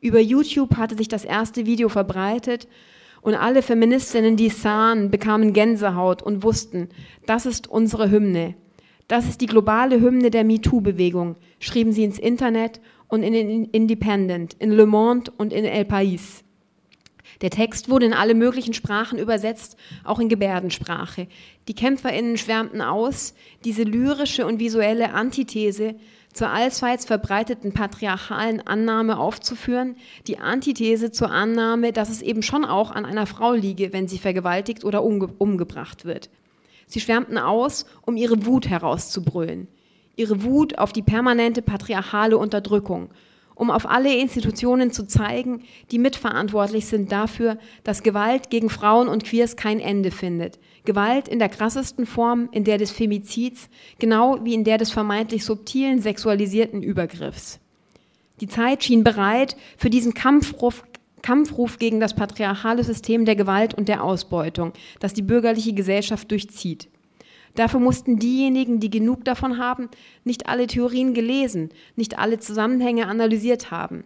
Über YouTube hatte sich das erste Video verbreitet und alle Feministinnen, die es sahen, bekamen Gänsehaut und wussten, das ist unsere Hymne. Das ist die globale Hymne der MeToo-Bewegung, schrieben sie ins Internet und in den Independent, in Le Monde und in El País. Der Text wurde in alle möglichen Sprachen übersetzt, auch in Gebärdensprache. Die KämpferInnen schwärmten aus, diese lyrische und visuelle Antithese zur allseits verbreiteten patriarchalen Annahme aufzuführen, die Antithese zur Annahme, dass es eben schon auch an einer Frau liege, wenn sie vergewaltigt oder umge umgebracht wird. Sie schwärmten aus, um ihre Wut herauszubrüllen. Ihre Wut auf die permanente patriarchale Unterdrückung, um auf alle Institutionen zu zeigen, die mitverantwortlich sind dafür, dass Gewalt gegen Frauen und Queers kein Ende findet. Gewalt in der krassesten Form, in der des Femizids, genau wie in der des vermeintlich subtilen sexualisierten Übergriffs. Die Zeit schien bereit für diesen Kampfruf, Kampfruf gegen das patriarchale System der Gewalt und der Ausbeutung, das die bürgerliche Gesellschaft durchzieht. Dafür mussten diejenigen, die genug davon haben, nicht alle Theorien gelesen, nicht alle Zusammenhänge analysiert haben.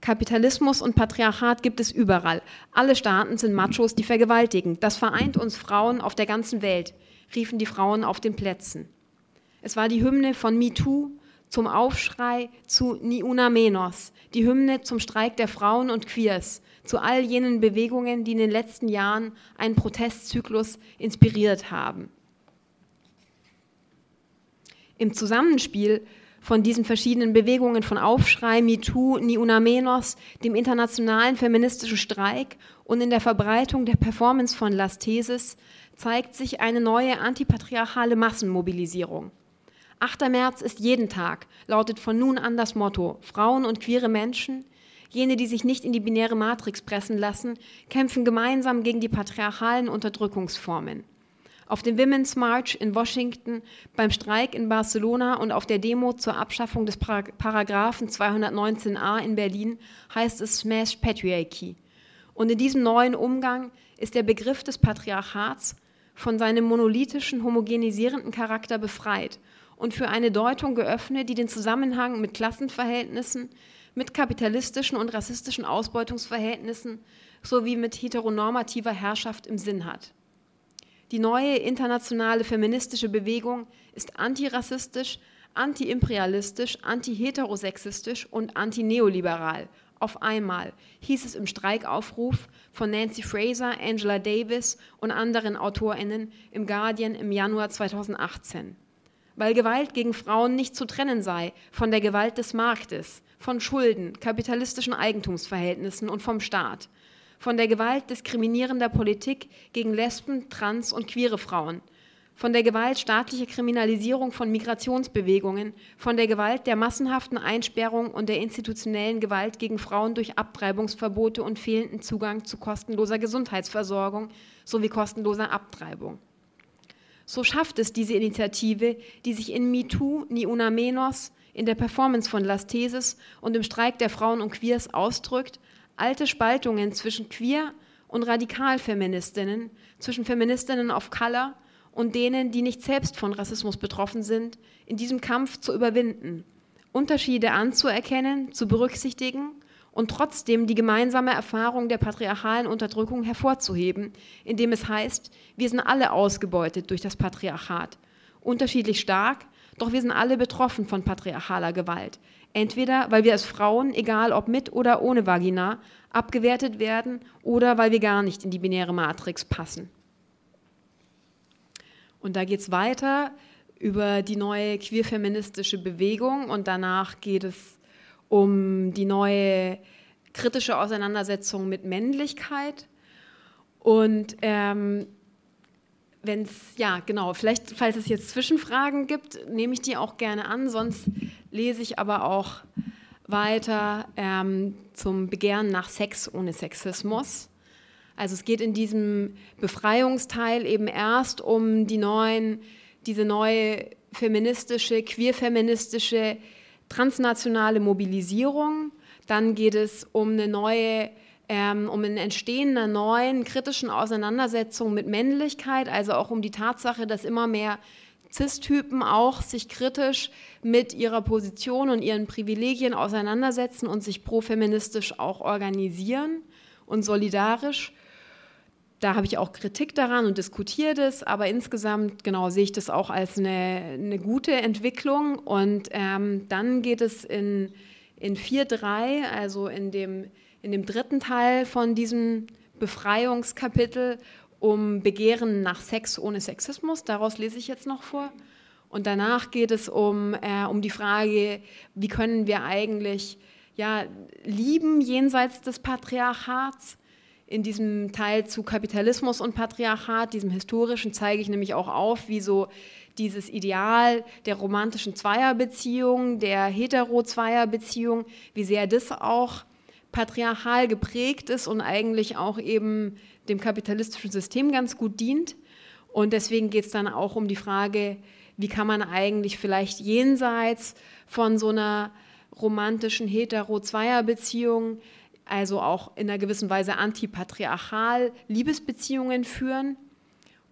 Kapitalismus und Patriarchat gibt es überall. Alle Staaten sind Machos, die vergewaltigen. Das vereint uns Frauen auf der ganzen Welt, riefen die Frauen auf den Plätzen. Es war die Hymne von MeToo zum Aufschrei zu Ni una menos, die Hymne zum Streik der Frauen und Queers, zu all jenen Bewegungen, die in den letzten Jahren einen Protestzyklus inspiriert haben im Zusammenspiel von diesen verschiedenen Bewegungen von Aufschrei, MeToo, Ni Una Menos, dem internationalen feministischen Streik und in der Verbreitung der Performance von Las Theses zeigt sich eine neue antipatriarchale Massenmobilisierung. 8. März ist jeden Tag, lautet von nun an das Motto. Frauen und queere Menschen, jene, die sich nicht in die binäre Matrix pressen lassen, kämpfen gemeinsam gegen die patriarchalen Unterdrückungsformen auf dem Women's March in Washington, beim Streik in Barcelona und auf der Demo zur Abschaffung des Paragraphen 219a in Berlin heißt es Smash Patriarchy. Und in diesem neuen Umgang ist der Begriff des Patriarchats von seinem monolithischen, homogenisierenden Charakter befreit und für eine Deutung geöffnet, die den Zusammenhang mit Klassenverhältnissen, mit kapitalistischen und rassistischen Ausbeutungsverhältnissen sowie mit heteronormativer Herrschaft im Sinn hat. Die neue internationale feministische Bewegung ist antirassistisch, antiimperialistisch, antiheterosexistisch und antineoliberal. Auf einmal hieß es im Streikaufruf von Nancy Fraser, Angela Davis und anderen AutorInnen im Guardian im Januar 2018. Weil Gewalt gegen Frauen nicht zu trennen sei von der Gewalt des Marktes, von Schulden, kapitalistischen Eigentumsverhältnissen und vom Staat von der Gewalt diskriminierender Politik gegen Lesben, Trans- und queere Frauen, von der Gewalt staatlicher Kriminalisierung von Migrationsbewegungen, von der Gewalt der massenhaften Einsperrung und der institutionellen Gewalt gegen Frauen durch Abtreibungsverbote und fehlenden Zugang zu kostenloser Gesundheitsversorgung sowie kostenloser Abtreibung. So schafft es diese Initiative, die sich in MeToo, Ni Una Menos, in der Performance von Las Theses und im Streik der Frauen und Queers ausdrückt, alte Spaltungen zwischen queer und Radikalfeministinnen, zwischen Feministinnen of Color und denen, die nicht selbst von Rassismus betroffen sind, in diesem Kampf zu überwinden Unterschiede anzuerkennen, zu berücksichtigen und trotzdem die gemeinsame Erfahrung der patriarchalen Unterdrückung hervorzuheben, indem es heißt, wir sind alle ausgebeutet durch das Patriarchat, unterschiedlich stark, doch wir sind alle betroffen von patriarchaler Gewalt. Entweder weil wir als Frauen, egal ob mit oder ohne Vagina, abgewertet werden oder weil wir gar nicht in die binäre Matrix passen. Und da geht es weiter über die neue queerfeministische Bewegung und danach geht es um die neue kritische Auseinandersetzung mit Männlichkeit. Und ähm, wenn es, ja, genau, vielleicht, falls es jetzt Zwischenfragen gibt, nehme ich die auch gerne an, sonst lese ich aber auch weiter ähm, zum Begehren nach Sex ohne Sexismus. Also es geht in diesem Befreiungsteil eben erst um die neuen, diese neue feministische, queerfeministische, transnationale Mobilisierung. Dann geht es um eine neue, ähm, um ein Entstehen neuen kritischen Auseinandersetzung mit Männlichkeit, also auch um die Tatsache, dass immer mehr Cis-Typen auch sich kritisch mit ihrer Position und ihren Privilegien auseinandersetzen und sich profeministisch auch organisieren und solidarisch da habe ich auch Kritik daran und diskutiere das, aber insgesamt genau sehe ich das auch als eine, eine gute Entwicklung. Und ähm, dann geht es in, in 4.3, also in dem, in dem dritten Teil von diesem Befreiungskapitel, um Begehren nach Sex ohne Sexismus. Daraus lese ich jetzt noch vor. Und danach geht es um, äh, um die Frage, wie können wir eigentlich ja, lieben jenseits des Patriarchats in diesem Teil zu Kapitalismus und Patriarchat, diesem historischen, zeige ich nämlich auch auf, wie so dieses Ideal der romantischen Zweierbeziehung, der hetero-Zweierbeziehung, wie sehr das auch patriarchal geprägt ist und eigentlich auch eben dem kapitalistischen System ganz gut dient. Und deswegen geht es dann auch um die Frage, wie kann man eigentlich vielleicht jenseits von so einer romantischen hetero-Zweierbeziehung also auch in einer gewissen Weise antipatriarchal Liebesbeziehungen führen.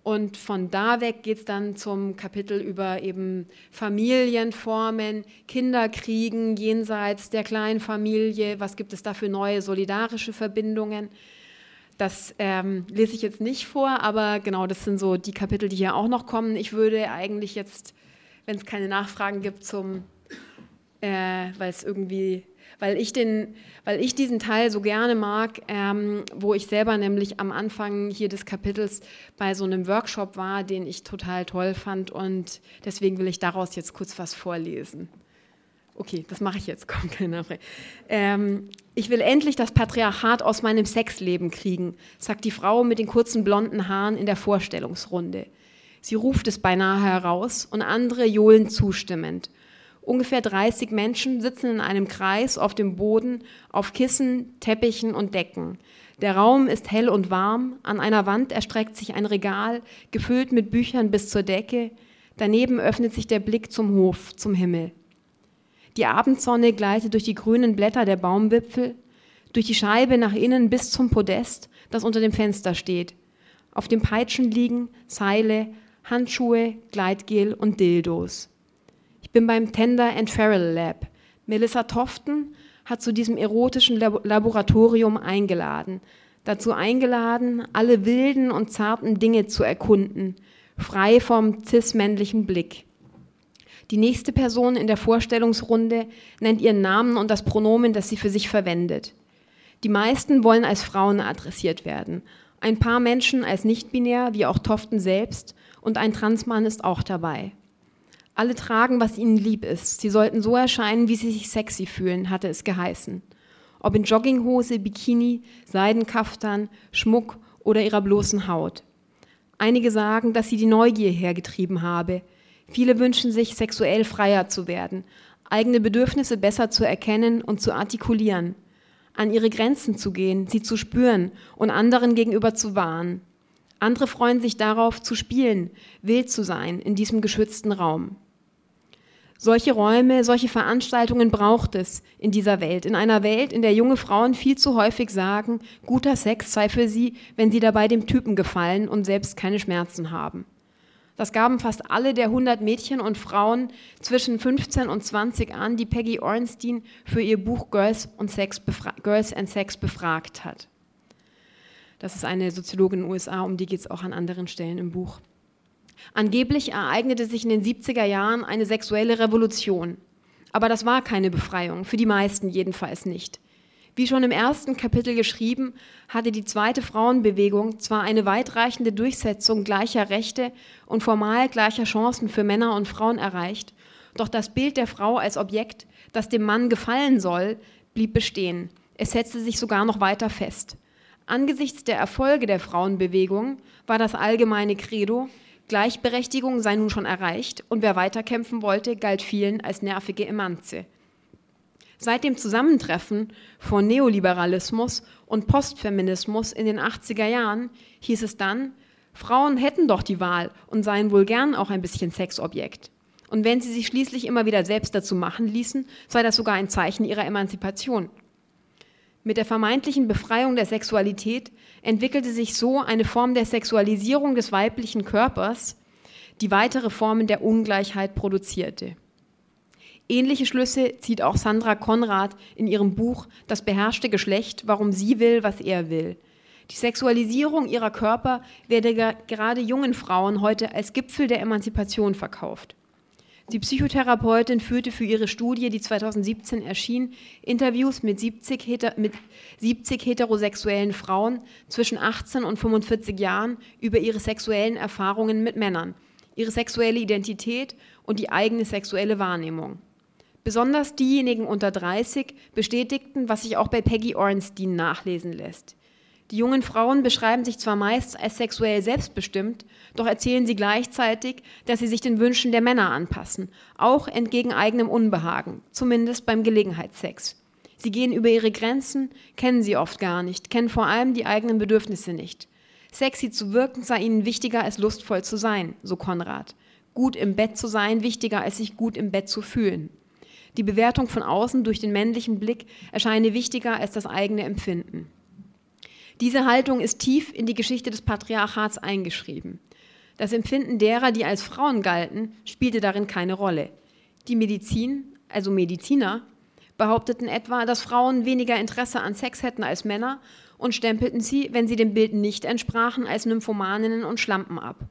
Und von da weg geht es dann zum Kapitel über eben Familienformen, Kinderkriegen jenseits der kleinen Familie. Was gibt es da für neue solidarische Verbindungen? Das ähm, lese ich jetzt nicht vor, aber genau, das sind so die Kapitel, die hier auch noch kommen. Ich würde eigentlich jetzt, wenn es keine Nachfragen gibt, zum, äh, weil es irgendwie weil ich, den, weil ich diesen Teil so gerne mag, ähm, wo ich selber nämlich am Anfang hier des Kapitels bei so einem Workshop war, den ich total toll fand und deswegen will ich daraus jetzt kurz was vorlesen. Okay, das mache ich jetzt, kommt keine Nachfrage. Ähm, ich will endlich das Patriarchat aus meinem Sexleben kriegen, sagt die Frau mit den kurzen blonden Haaren in der Vorstellungsrunde. Sie ruft es beinahe heraus und andere johlen zustimmend. Ungefähr 30 Menschen sitzen in einem Kreis auf dem Boden, auf Kissen, Teppichen und Decken. Der Raum ist hell und warm, an einer Wand erstreckt sich ein Regal, gefüllt mit Büchern bis zur Decke, daneben öffnet sich der Blick zum Hof, zum Himmel. Die Abendsonne gleitet durch die grünen Blätter der Baumwipfel, durch die Scheibe nach innen bis zum Podest, das unter dem Fenster steht. Auf dem Peitschen liegen Seile, Handschuhe, Gleitgel und Dildos. Bin beim Tender and Feral Lab. Melissa Toften hat zu diesem erotischen Laboratorium eingeladen. Dazu eingeladen, alle wilden und zarten Dinge zu erkunden, frei vom cis-männlichen Blick. Die nächste Person in der Vorstellungsrunde nennt ihren Namen und das Pronomen, das sie für sich verwendet. Die meisten wollen als Frauen adressiert werden. Ein paar Menschen als nicht-binär, wie auch Toften selbst, und ein Transmann ist auch dabei. Alle tragen, was ihnen lieb ist. Sie sollten so erscheinen, wie sie sich sexy fühlen, hatte es geheißen. Ob in Jogginghose, Bikini, Seidenkaftan, Schmuck oder ihrer bloßen Haut. Einige sagen, dass sie die Neugier hergetrieben habe. Viele wünschen sich, sexuell freier zu werden, eigene Bedürfnisse besser zu erkennen und zu artikulieren, an ihre Grenzen zu gehen, sie zu spüren und anderen gegenüber zu wahren. Andere freuen sich darauf, zu spielen, wild zu sein in diesem geschützten Raum. Solche Räume, solche Veranstaltungen braucht es in dieser Welt. In einer Welt, in der junge Frauen viel zu häufig sagen, guter Sex sei für sie, wenn sie dabei dem Typen gefallen und selbst keine Schmerzen haben. Das gaben fast alle der 100 Mädchen und Frauen zwischen 15 und 20 an, die Peggy Ornstein für ihr Buch Girls, Sex Girls and Sex befragt hat. Das ist eine Soziologin in den USA, um die geht es auch an anderen Stellen im Buch. Angeblich ereignete sich in den 70er Jahren eine sexuelle Revolution. Aber das war keine Befreiung, für die meisten jedenfalls nicht. Wie schon im ersten Kapitel geschrieben, hatte die zweite Frauenbewegung zwar eine weitreichende Durchsetzung gleicher Rechte und formal gleicher Chancen für Männer und Frauen erreicht, doch das Bild der Frau als Objekt, das dem Mann gefallen soll, blieb bestehen. Es setzte sich sogar noch weiter fest. Angesichts der Erfolge der Frauenbewegung war das allgemeine Credo, Gleichberechtigung sei nun schon erreicht und wer weiterkämpfen wollte, galt vielen als nervige Emanze. Seit dem Zusammentreffen von Neoliberalismus und Postfeminismus in den 80er Jahren hieß es dann, Frauen hätten doch die Wahl und seien wohl gern auch ein bisschen Sexobjekt. Und wenn sie sich schließlich immer wieder selbst dazu machen ließen, sei das sogar ein Zeichen ihrer Emanzipation. Mit der vermeintlichen Befreiung der Sexualität entwickelte sich so eine Form der Sexualisierung des weiblichen Körpers, die weitere Formen der Ungleichheit produzierte. Ähnliche Schlüsse zieht auch Sandra Konrad in ihrem Buch Das beherrschte Geschlecht, warum sie will, was er will. Die Sexualisierung ihrer Körper werde gerade jungen Frauen heute als Gipfel der Emanzipation verkauft. Die Psychotherapeutin führte für ihre Studie, die 2017 erschien, Interviews mit 70, heter mit 70 heterosexuellen Frauen zwischen 18 und 45 Jahren über ihre sexuellen Erfahrungen mit Männern, ihre sexuelle Identität und die eigene sexuelle Wahrnehmung. Besonders diejenigen unter 30 bestätigten, was sich auch bei Peggy Ornstein nachlesen lässt. Die jungen Frauen beschreiben sich zwar meist als sexuell selbstbestimmt, doch erzählen sie gleichzeitig, dass sie sich den Wünschen der Männer anpassen, auch entgegen eigenem Unbehagen, zumindest beim Gelegenheitssex. Sie gehen über ihre Grenzen, kennen sie oft gar nicht, kennen vor allem die eigenen Bedürfnisse nicht. Sexy zu wirken sei ihnen wichtiger als lustvoll zu sein, so Konrad. Gut im Bett zu sein wichtiger als sich gut im Bett zu fühlen. Die Bewertung von außen durch den männlichen Blick erscheine wichtiger als das eigene Empfinden. Diese Haltung ist tief in die Geschichte des Patriarchats eingeschrieben. Das Empfinden derer, die als Frauen galten, spielte darin keine Rolle. Die Medizin, also Mediziner, behaupteten etwa, dass Frauen weniger Interesse an Sex hätten als Männer und stempelten sie, wenn sie dem Bild nicht entsprachen, als Nymphomaninnen und Schlampen ab.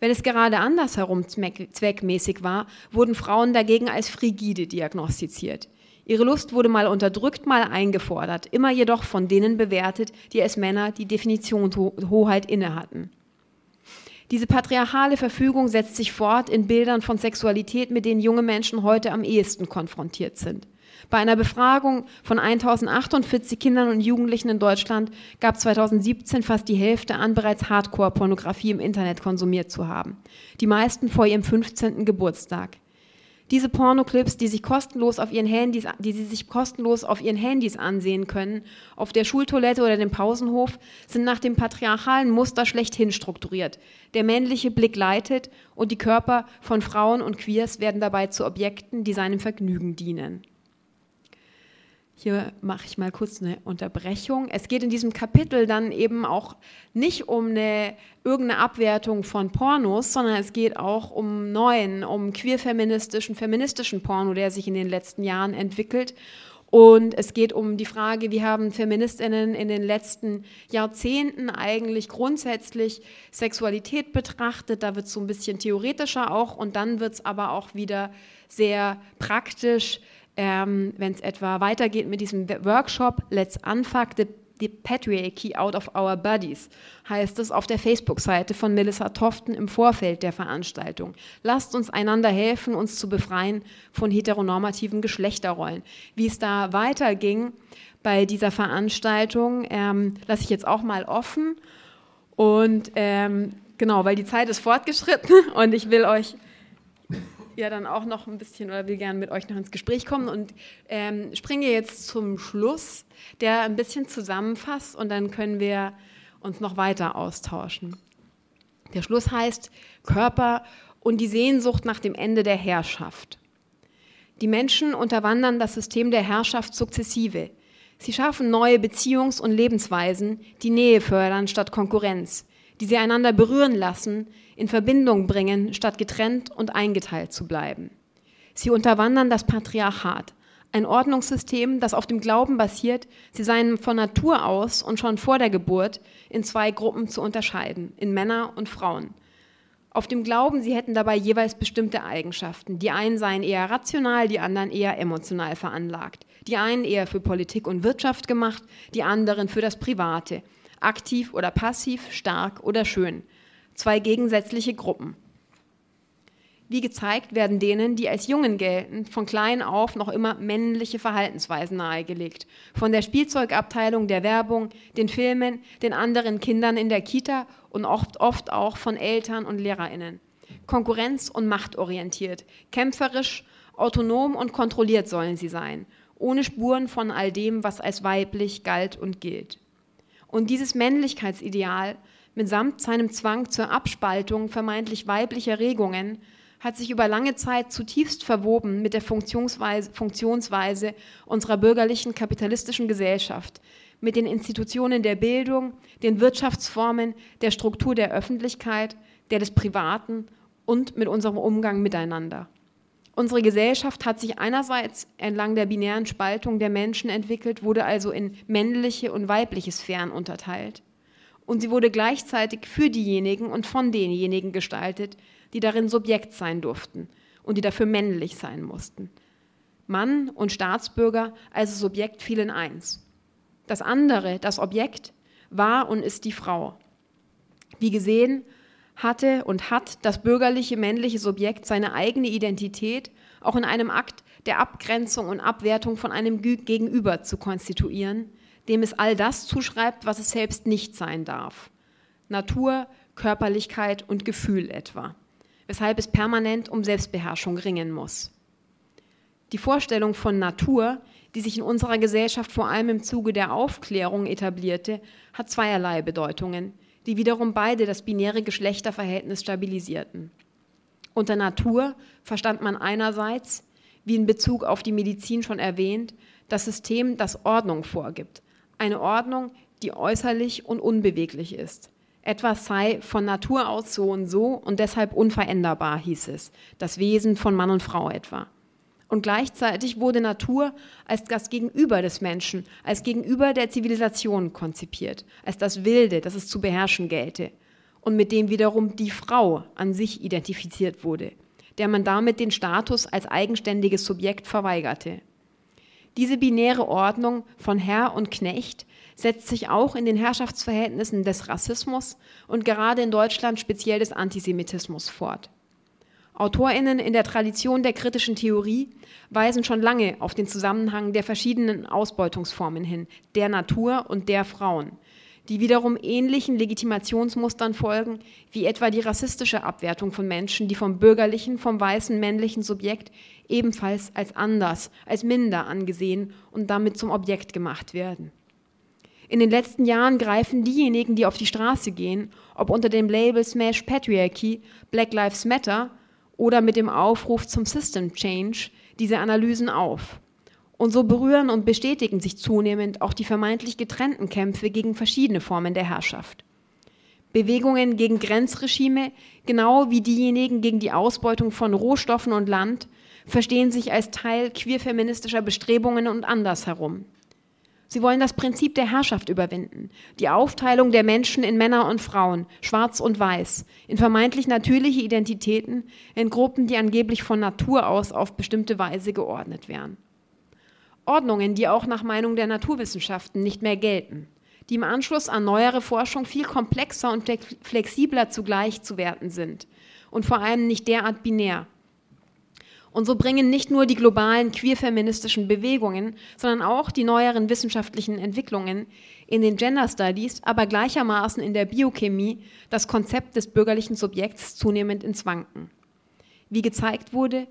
Wenn es gerade andersherum zweckmäßig war, wurden Frauen dagegen als frigide diagnostiziert. Ihre Lust wurde mal unterdrückt, mal eingefordert, immer jedoch von denen bewertet, die als Männer die Definitionshoheit innehatten. Diese patriarchale Verfügung setzt sich fort in Bildern von Sexualität, mit denen junge Menschen heute am ehesten konfrontiert sind. Bei einer Befragung von 1048 Kindern und Jugendlichen in Deutschland gab 2017 fast die Hälfte an, bereits Hardcore-Pornografie im Internet konsumiert zu haben. Die meisten vor ihrem 15. Geburtstag. Diese Pornoclips, die, sich kostenlos auf ihren Handys, die sie sich kostenlos auf ihren Handys ansehen können, auf der Schultoilette oder dem Pausenhof, sind nach dem patriarchalen Muster schlechthin strukturiert. Der männliche Blick leitet und die Körper von Frauen und Queers werden dabei zu Objekten, die seinem Vergnügen dienen. Hier mache ich mal kurz eine Unterbrechung. Es geht in diesem Kapitel dann eben auch nicht um eine irgendeine Abwertung von Pornos, sondern es geht auch um neuen, um queer-feministischen, feministischen Porno, der sich in den letzten Jahren entwickelt. Und es geht um die Frage, wie haben Feministinnen in den letzten Jahrzehnten eigentlich grundsätzlich Sexualität betrachtet. Da wird es so ein bisschen theoretischer auch und dann wird es aber auch wieder sehr praktisch ähm, wenn es etwa weitergeht mit diesem Workshop Let's Unfuck the, the Patriarchy Out of Our Bodies, heißt es auf der Facebook-Seite von Melissa Toften im Vorfeld der Veranstaltung. Lasst uns einander helfen, uns zu befreien von heteronormativen Geschlechterrollen. Wie es da weiterging bei dieser Veranstaltung, ähm, lasse ich jetzt auch mal offen. Und ähm, genau, weil die Zeit ist fortgeschritten und ich will euch ja dann auch noch ein bisschen oder will gerne mit euch noch ins Gespräch kommen und ähm, springe jetzt zum Schluss, der ein bisschen zusammenfasst und dann können wir uns noch weiter austauschen. Der Schluss heißt Körper und die Sehnsucht nach dem Ende der Herrschaft. Die Menschen unterwandern das System der Herrschaft sukzessive. Sie schaffen neue Beziehungs- und Lebensweisen, die Nähe fördern statt Konkurrenz, die sie einander berühren lassen, in Verbindung bringen, statt getrennt und eingeteilt zu bleiben. Sie unterwandern das Patriarchat, ein Ordnungssystem, das auf dem Glauben basiert, sie seien von Natur aus und schon vor der Geburt in zwei Gruppen zu unterscheiden, in Männer und Frauen. Auf dem Glauben, sie hätten dabei jeweils bestimmte Eigenschaften. Die einen seien eher rational, die anderen eher emotional veranlagt. Die einen eher für Politik und Wirtschaft gemacht, die anderen für das Private. Aktiv oder passiv, stark oder schön. Zwei gegensätzliche Gruppen. Wie gezeigt werden denen, die als Jungen gelten, von klein auf noch immer männliche Verhaltensweisen nahegelegt. Von der Spielzeugabteilung, der Werbung, den Filmen, den anderen Kindern in der Kita und oft, oft auch von Eltern und LehrerInnen. Konkurrenz- und machtorientiert, kämpferisch, autonom und kontrolliert sollen sie sein, ohne Spuren von all dem, was als weiblich galt und gilt. Und dieses Männlichkeitsideal mitsamt seinem Zwang zur Abspaltung vermeintlich weiblicher Regungen hat sich über lange Zeit zutiefst verwoben mit der Funktionsweise, Funktionsweise unserer bürgerlichen kapitalistischen Gesellschaft, mit den Institutionen der Bildung, den Wirtschaftsformen, der Struktur der Öffentlichkeit, der des Privaten und mit unserem Umgang miteinander. Unsere Gesellschaft hat sich einerseits entlang der binären Spaltung der Menschen entwickelt, wurde also in männliche und weibliche Sphären unterteilt. Und sie wurde gleichzeitig für diejenigen und von denjenigen gestaltet, die darin Subjekt sein durften und die dafür männlich sein mussten. Mann und Staatsbürger also Subjekt fielen eins. Das andere, das Objekt, war und ist die Frau. Wie gesehen, hatte und hat das bürgerliche männliche Subjekt seine eigene Identität auch in einem Akt der Abgrenzung und Abwertung von einem Gegenüber zu konstituieren, dem es all das zuschreibt, was es selbst nicht sein darf. Natur, Körperlichkeit und Gefühl etwa weshalb es permanent um Selbstbeherrschung ringen muss. Die Vorstellung von Natur, die sich in unserer Gesellschaft vor allem im Zuge der Aufklärung etablierte, hat zweierlei Bedeutungen, die wiederum beide das binäre Geschlechterverhältnis stabilisierten. Unter Natur verstand man einerseits, wie in Bezug auf die Medizin schon erwähnt, das System, das Ordnung vorgibt. Eine Ordnung, die äußerlich und unbeweglich ist. Etwas sei von Natur aus so und so und deshalb unveränderbar, hieß es, das Wesen von Mann und Frau etwa. Und gleichzeitig wurde Natur als das Gegenüber des Menschen, als Gegenüber der Zivilisation konzipiert, als das Wilde, das es zu beherrschen gelte und mit dem wiederum die Frau an sich identifiziert wurde, der man damit den Status als eigenständiges Subjekt verweigerte. Diese binäre Ordnung von Herr und Knecht setzt sich auch in den Herrschaftsverhältnissen des Rassismus und gerade in Deutschland speziell des Antisemitismus fort. Autorinnen in der Tradition der kritischen Theorie weisen schon lange auf den Zusammenhang der verschiedenen Ausbeutungsformen hin, der Natur und der Frauen, die wiederum ähnlichen Legitimationsmustern folgen, wie etwa die rassistische Abwertung von Menschen, die vom bürgerlichen, vom weißen männlichen Subjekt ebenfalls als anders, als minder angesehen und damit zum Objekt gemacht werden. In den letzten Jahren greifen diejenigen, die auf die Straße gehen, ob unter dem Label Smash Patriarchy, Black Lives Matter oder mit dem Aufruf zum System Change, diese Analysen auf. Und so berühren und bestätigen sich zunehmend auch die vermeintlich getrennten Kämpfe gegen verschiedene Formen der Herrschaft. Bewegungen gegen Grenzregime, genau wie diejenigen gegen die Ausbeutung von Rohstoffen und Land, verstehen sich als Teil queerfeministischer Bestrebungen und andersherum. Sie wollen das Prinzip der Herrschaft überwinden, die Aufteilung der Menschen in Männer und Frauen, schwarz und weiß, in vermeintlich natürliche Identitäten, in Gruppen, die angeblich von Natur aus auf bestimmte Weise geordnet wären. Ordnungen, die auch nach Meinung der Naturwissenschaften nicht mehr gelten, die im Anschluss an neuere Forschung viel komplexer und flexibler zugleich zu werten sind und vor allem nicht derart binär, und so bringen nicht nur die globalen queer-feministischen Bewegungen, sondern auch die neueren wissenschaftlichen Entwicklungen in den Gender Studies, aber gleichermaßen in der Biochemie das Konzept des bürgerlichen Subjekts zunehmend ins Wanken. Wie gezeigt wurde,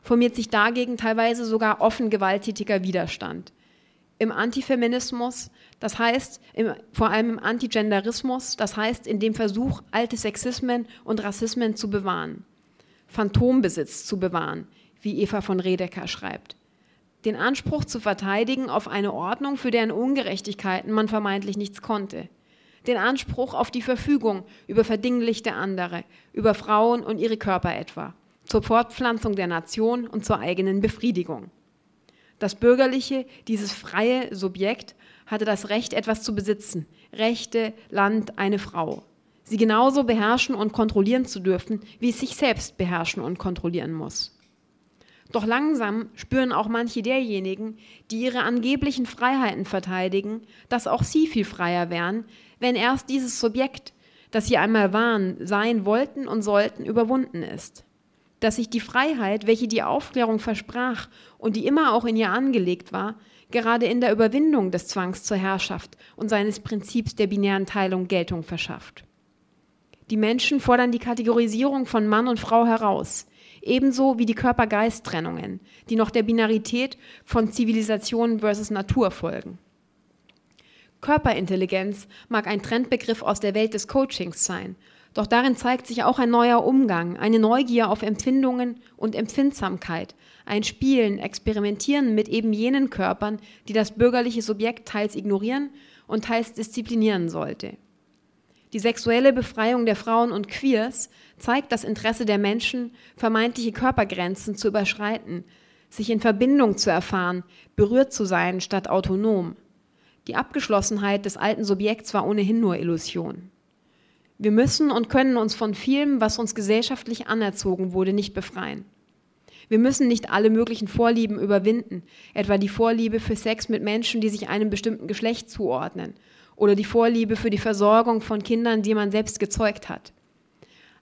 formiert sich dagegen teilweise sogar offen gewalttätiger Widerstand. Im Antifeminismus, das heißt im, vor allem im Antigenderismus, das heißt in dem Versuch, alte Sexismen und Rassismen zu bewahren, Phantombesitz zu bewahren, wie Eva von Redeker schreibt. Den Anspruch zu verteidigen auf eine Ordnung, für deren Ungerechtigkeiten man vermeintlich nichts konnte. den Anspruch auf die Verfügung über verdinglichte andere, über Frauen und ihre Körper etwa, zur Fortpflanzung der Nation und zur eigenen Befriedigung. Das bürgerliche, dieses freie Subjekt hatte das Recht, etwas zu besitzen, Rechte, Land, eine Frau. Sie genauso beherrschen und kontrollieren zu dürfen, wie es sich selbst beherrschen und kontrollieren muss. Doch langsam spüren auch manche derjenigen, die ihre angeblichen Freiheiten verteidigen, dass auch sie viel freier wären, wenn erst dieses Subjekt, das sie einmal waren, sein wollten und sollten, überwunden ist. Dass sich die Freiheit, welche die Aufklärung versprach und die immer auch in ihr angelegt war, gerade in der Überwindung des Zwangs zur Herrschaft und seines Prinzips der binären Teilung Geltung verschafft. Die Menschen fordern die Kategorisierung von Mann und Frau heraus, ebenso wie die Körper-Geist-Trennungen, die noch der Binarität von Zivilisation versus Natur folgen. Körperintelligenz mag ein Trendbegriff aus der Welt des Coachings sein, doch darin zeigt sich auch ein neuer Umgang, eine Neugier auf Empfindungen und Empfindsamkeit, ein Spielen, Experimentieren mit eben jenen Körpern, die das bürgerliche Subjekt teils ignorieren und teils disziplinieren sollte. Die sexuelle Befreiung der Frauen und Queers zeigt das Interesse der Menschen, vermeintliche Körpergrenzen zu überschreiten, sich in Verbindung zu erfahren, berührt zu sein statt autonom. Die Abgeschlossenheit des alten Subjekts war ohnehin nur Illusion. Wir müssen und können uns von vielem, was uns gesellschaftlich anerzogen wurde, nicht befreien. Wir müssen nicht alle möglichen Vorlieben überwinden, etwa die Vorliebe für Sex mit Menschen, die sich einem bestimmten Geschlecht zuordnen, oder die Vorliebe für die Versorgung von Kindern, die man selbst gezeugt hat.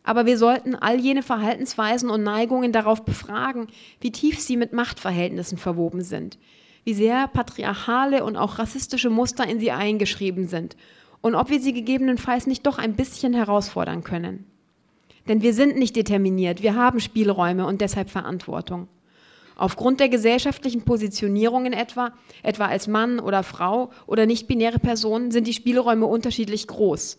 Aber wir sollten all jene Verhaltensweisen und Neigungen darauf befragen, wie tief sie mit Machtverhältnissen verwoben sind, wie sehr patriarchale und auch rassistische Muster in sie eingeschrieben sind und ob wir sie gegebenenfalls nicht doch ein bisschen herausfordern können. Denn wir sind nicht determiniert, wir haben Spielräume und deshalb Verantwortung. Aufgrund der gesellschaftlichen Positionierungen etwa, etwa als Mann oder Frau oder nicht-binäre Person, sind die Spielräume unterschiedlich groß.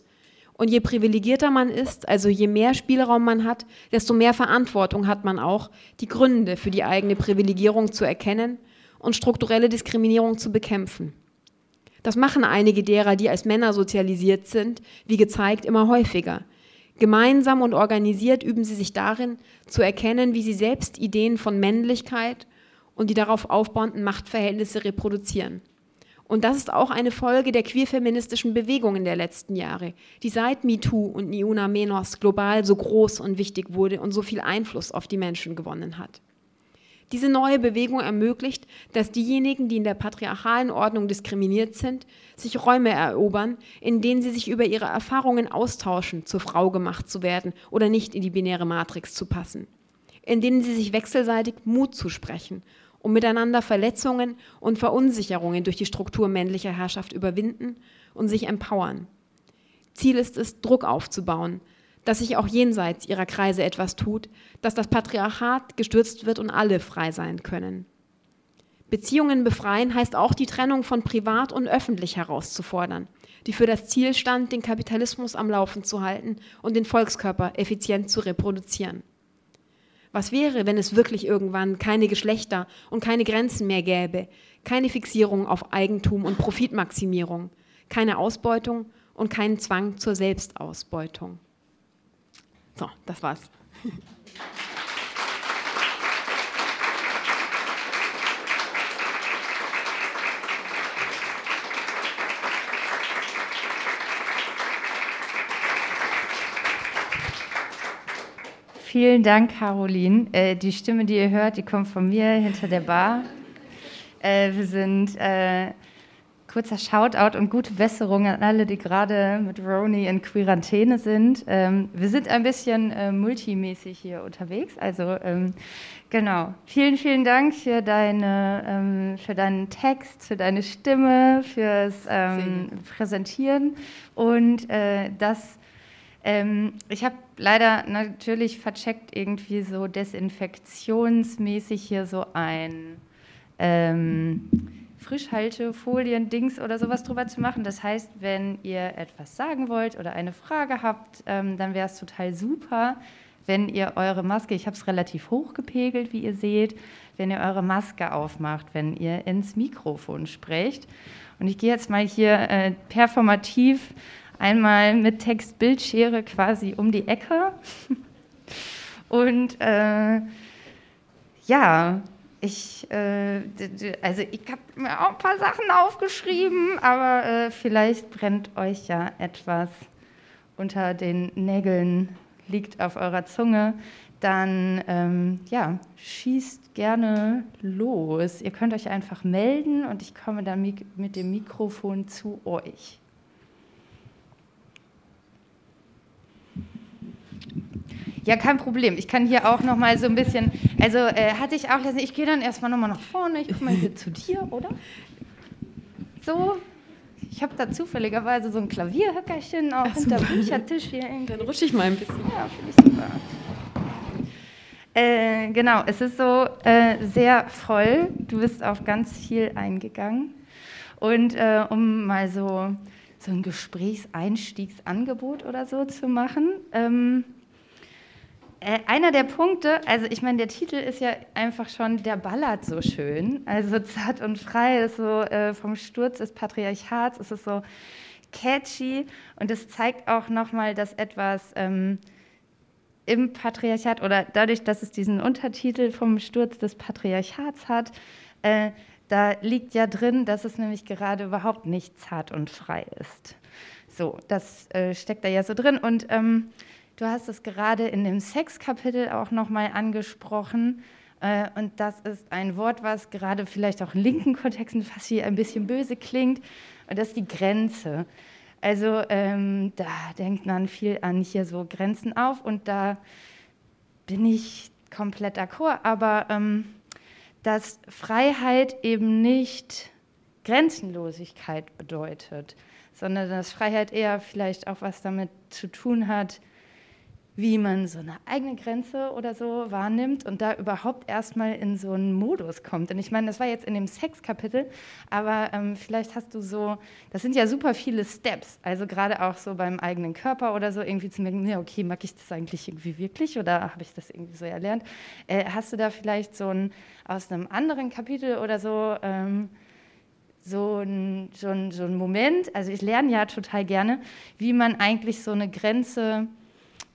Und je privilegierter man ist, also je mehr Spielraum man hat, desto mehr Verantwortung hat man auch, die Gründe für die eigene Privilegierung zu erkennen und strukturelle Diskriminierung zu bekämpfen. Das machen einige derer, die als Männer sozialisiert sind, wie gezeigt, immer häufiger. Gemeinsam und organisiert üben sie sich darin, zu erkennen, wie sie selbst Ideen von Männlichkeit und die darauf aufbauenden Machtverhältnisse reproduzieren. Und das ist auch eine Folge der queerfeministischen Bewegungen der letzten Jahre, die seit MeToo und Niuna Menos global so groß und wichtig wurde und so viel Einfluss auf die Menschen gewonnen hat. Diese neue Bewegung ermöglicht, dass diejenigen, die in der patriarchalen Ordnung diskriminiert sind, sich Räume erobern, in denen sie sich über ihre Erfahrungen austauschen, zur Frau gemacht zu werden oder nicht in die binäre Matrix zu passen, in denen sie sich wechselseitig Mut zusprechen und miteinander Verletzungen und Verunsicherungen durch die Struktur männlicher Herrschaft überwinden und sich empowern. Ziel ist es, Druck aufzubauen, dass sich auch jenseits ihrer Kreise etwas tut, dass das Patriarchat gestürzt wird und alle frei sein können. Beziehungen befreien heißt auch die Trennung von privat und öffentlich herauszufordern, die für das Ziel stand, den Kapitalismus am Laufen zu halten und den Volkskörper effizient zu reproduzieren. Was wäre, wenn es wirklich irgendwann keine Geschlechter und keine Grenzen mehr gäbe, keine Fixierung auf Eigentum und Profitmaximierung, keine Ausbeutung und keinen Zwang zur Selbstausbeutung? So, das war's. Vielen Dank, Caroline. Äh, die Stimme, die ihr hört, die kommt von mir hinter der Bar. Äh, wir sind äh, kurzer Shoutout und gute Besserung an alle, die gerade mit Roni in Quarantäne sind. Ähm, wir sind ein bisschen äh, multimäßig hier unterwegs. Also ähm, genau. Vielen, vielen Dank für, deine, ähm, für deinen Text, für deine Stimme, fürs ähm, Präsentieren und äh, das ähm, ich habe leider natürlich vercheckt, irgendwie so desinfektionsmäßig hier so ein ähm, Frischhaltefolien-Dings oder sowas drüber zu machen. Das heißt, wenn ihr etwas sagen wollt oder eine Frage habt, ähm, dann wäre es total super, wenn ihr eure Maske, ich habe es relativ hoch gepegelt, wie ihr seht, wenn ihr eure Maske aufmacht, wenn ihr ins Mikrofon sprecht. Und ich gehe jetzt mal hier äh, performativ Einmal mit Text-Bildschere quasi um die Ecke. Und äh, ja, ich, äh, also ich habe mir auch ein paar Sachen aufgeschrieben, aber äh, vielleicht brennt euch ja etwas unter den Nägeln, liegt auf eurer Zunge. Dann ähm, ja, schießt gerne los. Ihr könnt euch einfach melden und ich komme dann mit dem Mikrofon zu euch. Ja, kein Problem. Ich kann hier auch noch mal so ein bisschen, also äh, hatte ich auch lesen, ich gehe dann erstmal noch mal nach vorne, ich komme mal hier zu dir, oder? So, ich habe da zufälligerweise so ein Klavierhöckerchen auch Ach, hinter Büchertisch hier. Irgendwie. Dann rutsche ich mal ein bisschen. Ja, finde ich super. Äh, genau, es ist so äh, sehr voll. Du bist auf ganz viel eingegangen. Und äh, um mal so, so ein Gesprächseinstiegsangebot oder so zu machen, ähm, äh, einer der Punkte, also ich meine, der Titel ist ja einfach schon, der ballert so schön. Also zart und frei ist so äh, vom Sturz des Patriarchats, ist es so catchy und es zeigt auch nochmal, dass etwas ähm, im Patriarchat oder dadurch, dass es diesen Untertitel vom Sturz des Patriarchats hat, äh, da liegt ja drin, dass es nämlich gerade überhaupt nicht zart und frei ist. So, das äh, steckt da ja so drin und ähm, Du hast es gerade in dem Sexkapitel auch nochmal angesprochen. Äh, und das ist ein Wort, was gerade vielleicht auch in linken Kontexten fast wie ein bisschen böse klingt. Und das ist die Grenze. Also ähm, da denkt man viel an hier so Grenzen auf und da bin ich komplett d'accord. Aber ähm, dass Freiheit eben nicht Grenzenlosigkeit bedeutet, sondern dass Freiheit eher vielleicht auch was damit zu tun hat, wie man so eine eigene Grenze oder so wahrnimmt und da überhaupt erstmal in so einen Modus kommt. Und ich meine, das war jetzt in dem Sexkapitel, aber ähm, vielleicht hast du so, das sind ja super viele Steps, also gerade auch so beim eigenen Körper oder so irgendwie zu merken, ja, okay, mag ich das eigentlich irgendwie wirklich oder habe ich das irgendwie so erlernt? Äh, hast du da vielleicht so ein, aus einem anderen Kapitel oder so, ähm, so ein, so, ein, so ein Moment, also ich lerne ja total gerne, wie man eigentlich so eine Grenze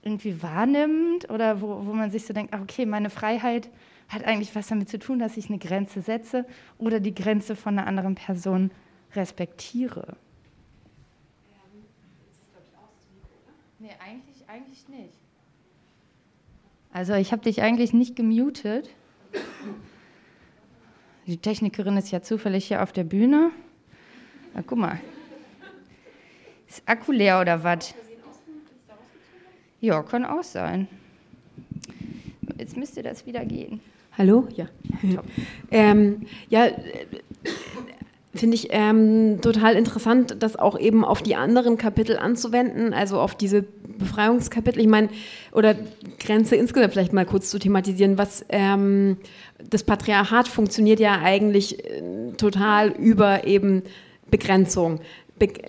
irgendwie wahrnimmt oder wo, wo man sich so denkt, okay, meine Freiheit hat eigentlich was damit zu tun, dass ich eine Grenze setze oder die Grenze von einer anderen Person respektiere. Nee, eigentlich, eigentlich nicht. Also ich habe dich eigentlich nicht gemutet. Die Technikerin ist ja zufällig hier auf der Bühne. Na, guck mal. Ist Akku leer oder was? Ja, kann auch sein. Jetzt müsste das wieder gehen. Hallo? Ja. ähm, ja, äh, finde ich ähm, total interessant, das auch eben auf die anderen Kapitel anzuwenden, also auf diese Befreiungskapitel. Ich meine, oder Grenze insgesamt vielleicht mal kurz zu thematisieren, was ähm, das Patriarchat funktioniert ja eigentlich äh, total über eben Begrenzung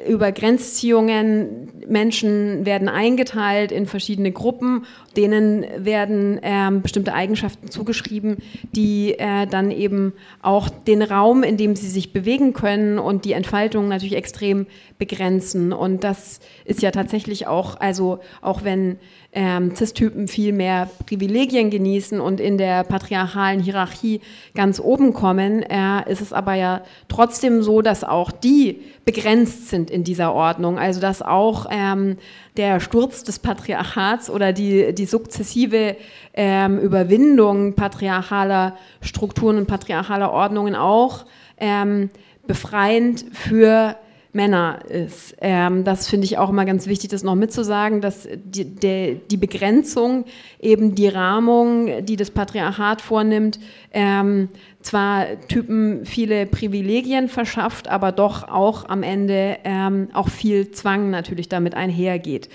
über Grenzziehungen. Menschen werden eingeteilt in verschiedene Gruppen, denen werden ähm, bestimmte Eigenschaften zugeschrieben, die äh, dann eben auch den Raum, in dem sie sich bewegen können und die Entfaltung natürlich extrem begrenzen. Und das ist ja tatsächlich auch, also auch wenn ähm, Cis-Typen viel mehr Privilegien genießen und in der patriarchalen Hierarchie ganz oben kommen, äh, ist es aber ja trotzdem so, dass auch die begrenzt sind in dieser Ordnung. Also dass auch ähm, der Sturz des Patriarchats oder die, die sukzessive ähm, Überwindung patriarchaler Strukturen und patriarchaler Ordnungen auch ähm, befreiend für Männer ist. Ähm, das finde ich auch immer ganz wichtig, das noch mitzusagen, dass die, der, die Begrenzung, eben die Rahmung, die das Patriarchat vornimmt, ähm, zwar Typen viele Privilegien verschafft, aber doch auch am Ende ähm, auch viel Zwang natürlich damit einhergeht.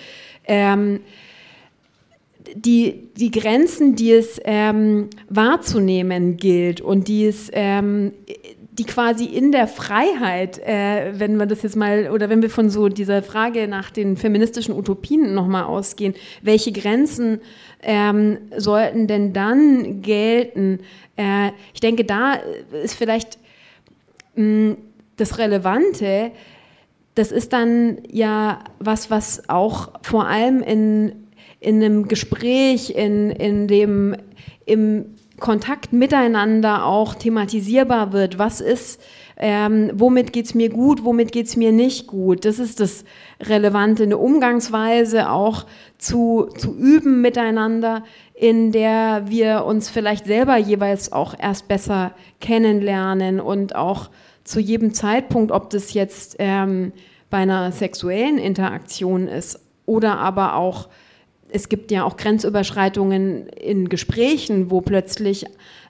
Ähm, die, die Grenzen, die es ähm, wahrzunehmen gilt und die es ähm, die quasi in der Freiheit, äh, wenn man das jetzt mal, oder wenn wir von so dieser Frage nach den feministischen Utopien nochmal ausgehen, welche Grenzen ähm, sollten denn dann gelten? Äh, ich denke, da ist vielleicht mh, hm, das Relevante, das ist dann ja was, was auch vor allem in, in einem Gespräch, in, in dem, im Kontakt miteinander auch thematisierbar wird. Was ist, ähm, womit geht es mir gut, womit geht es mir nicht gut? Das ist das Relevante, eine Umgangsweise auch zu, zu üben miteinander, in der wir uns vielleicht selber jeweils auch erst besser kennenlernen und auch zu jedem Zeitpunkt, ob das jetzt ähm, bei einer sexuellen Interaktion ist oder aber auch es gibt ja auch Grenzüberschreitungen in Gesprächen, wo plötzlich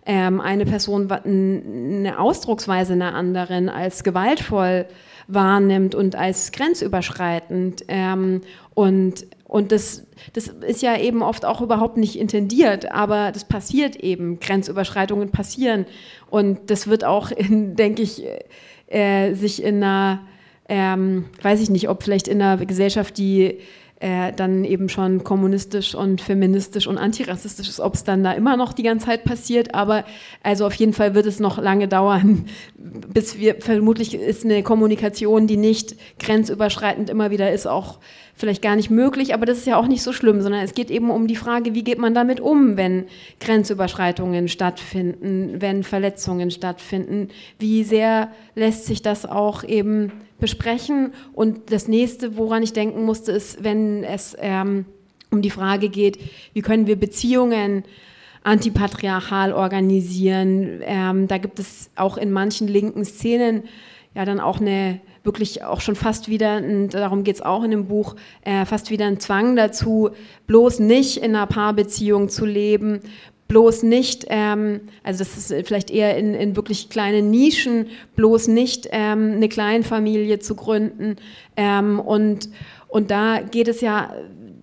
ähm, eine Person eine Ausdrucksweise einer anderen als gewaltvoll wahrnimmt und als grenzüberschreitend. Ähm, und und das, das ist ja eben oft auch überhaupt nicht intendiert, aber das passiert eben. Grenzüberschreitungen passieren. Und das wird auch, in, denke ich, äh, sich in einer, ähm, weiß ich nicht, ob vielleicht in einer Gesellschaft, die äh, dann eben schon kommunistisch und feministisch und antirassistisch ist, ob es dann da immer noch die ganze Zeit passiert. Aber also auf jeden Fall wird es noch lange dauern, bis wir, vermutlich ist eine Kommunikation, die nicht grenzüberschreitend immer wieder ist, auch vielleicht gar nicht möglich, aber das ist ja auch nicht so schlimm, sondern es geht eben um die Frage, wie geht man damit um, wenn Grenzüberschreitungen stattfinden, wenn Verletzungen stattfinden, wie sehr lässt sich das auch eben besprechen. Und das nächste, woran ich denken musste, ist, wenn es ähm, um die Frage geht, wie können wir Beziehungen antipatriarchal organisieren. Ähm, da gibt es auch in manchen linken Szenen ja dann auch eine wirklich auch schon fast wieder, und darum geht es auch in dem Buch, äh, fast wieder ein Zwang dazu, bloß nicht in einer Paarbeziehung zu leben, bloß nicht, ähm, also das ist vielleicht eher in, in wirklich kleinen Nischen, bloß nicht ähm, eine Kleinfamilie zu gründen. Ähm, und, und da geht es ja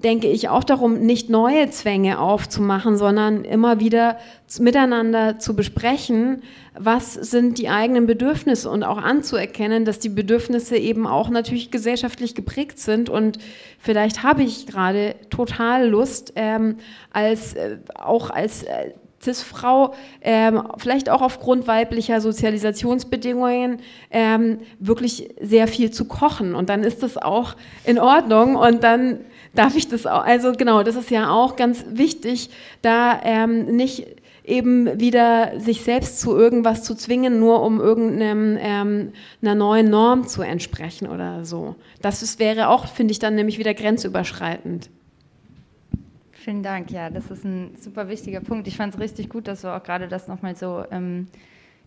denke ich, auch darum, nicht neue Zwänge aufzumachen, sondern immer wieder miteinander zu besprechen, was sind die eigenen Bedürfnisse und auch anzuerkennen, dass die Bedürfnisse eben auch natürlich gesellschaftlich geprägt sind. Und vielleicht habe ich gerade total Lust, ähm, als, äh, auch als äh, CIS-Frau, ähm, vielleicht auch aufgrund weiblicher Sozialisationsbedingungen, ähm, wirklich sehr viel zu kochen. Und dann ist das auch in Ordnung. Und dann darf ich das auch, also genau, das ist ja auch ganz wichtig, da ähm, nicht eben wieder sich selbst zu irgendwas zu zwingen, nur um irgendeiner ähm, neuen Norm zu entsprechen oder so. Das ist, wäre auch, finde ich, dann nämlich wieder grenzüberschreitend. Vielen Dank, ja, das ist ein super wichtiger Punkt. Ich fand es richtig gut, dass du auch gerade das nochmal so ähm,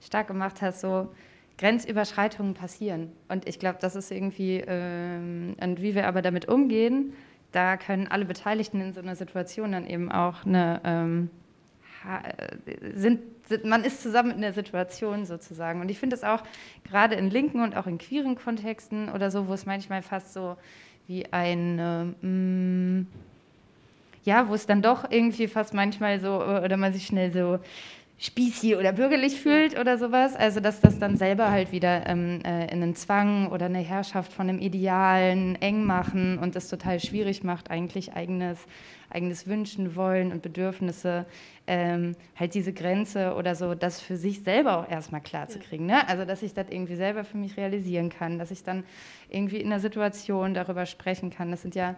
stark gemacht hast, so Grenzüberschreitungen passieren. Und ich glaube, das ist irgendwie, ähm, und wie wir aber damit umgehen, da können alle Beteiligten in so einer Situation dann eben auch eine, ähm, sind, sind, man ist zusammen in der Situation sozusagen. Und ich finde es auch gerade in linken und auch in queeren Kontexten oder so, wo es manchmal fast so wie ein, ähm, ja, wo es dann doch irgendwie fast manchmal so, oder man sich schnell so spießig oder bürgerlich fühlt oder sowas. Also dass das dann selber halt wieder ähm, äh, in einen Zwang oder eine Herrschaft von einem Idealen eng machen und das total schwierig macht, eigentlich eigenes, eigenes Wünschen, Wollen und Bedürfnisse, ähm, halt diese Grenze oder so, das für sich selber auch erstmal klar zu kriegen. Ne? Also dass ich das irgendwie selber für mich realisieren kann, dass ich dann irgendwie in der Situation darüber sprechen kann. Das sind ja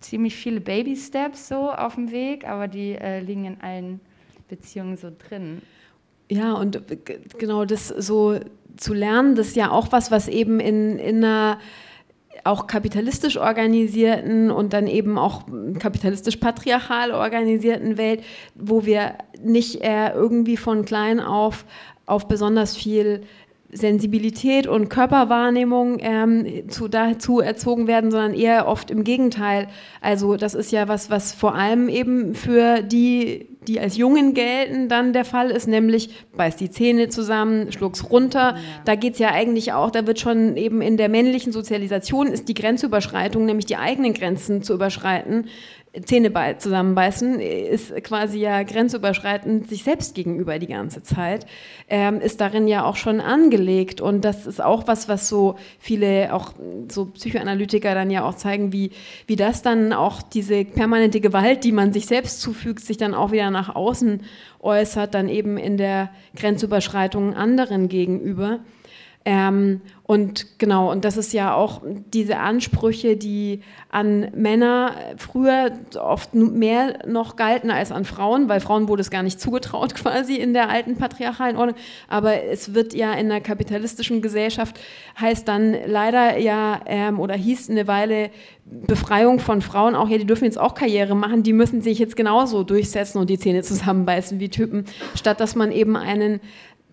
ziemlich viele Baby-Steps so auf dem Weg, aber die äh, liegen in allen Beziehungen so drin. Ja, und genau das so zu lernen, das ist ja auch was, was eben in, in einer auch kapitalistisch organisierten und dann eben auch kapitalistisch-patriarchal organisierten Welt, wo wir nicht äh, irgendwie von klein auf auf besonders viel Sensibilität und Körperwahrnehmung ähm, zu, dazu erzogen werden, sondern eher oft im Gegenteil. Also das ist ja was, was vor allem eben für die, die als Jungen gelten, dann der Fall ist, nämlich beißt die Zähne zusammen, schluck's runter. Ja. Da geht's ja eigentlich auch, da wird schon eben in der männlichen Sozialisation ist die Grenzüberschreitung, nämlich die eigenen Grenzen zu überschreiten, Zähne zusammenbeißen, ist quasi ja grenzüberschreitend sich selbst gegenüber die ganze Zeit, ähm, ist darin ja auch schon angelegt. Und das ist auch was, was so viele, auch so Psychoanalytiker dann ja auch zeigen, wie, wie das dann auch diese permanente Gewalt, die man sich selbst zufügt, sich dann auch wieder nach außen äußert, dann eben in der Grenzüberschreitung anderen gegenüber. Ähm, und genau, und das ist ja auch diese Ansprüche, die an Männer früher oft mehr noch galten als an Frauen, weil Frauen wurde es gar nicht zugetraut quasi in der alten patriarchalen Ordnung. Aber es wird ja in der kapitalistischen Gesellschaft heißt dann leider ja ähm, oder hieß eine Weile Befreiung von Frauen auch, ja, die dürfen jetzt auch Karriere machen, die müssen sich jetzt genauso durchsetzen und die Zähne zusammenbeißen wie Typen, statt dass man eben einen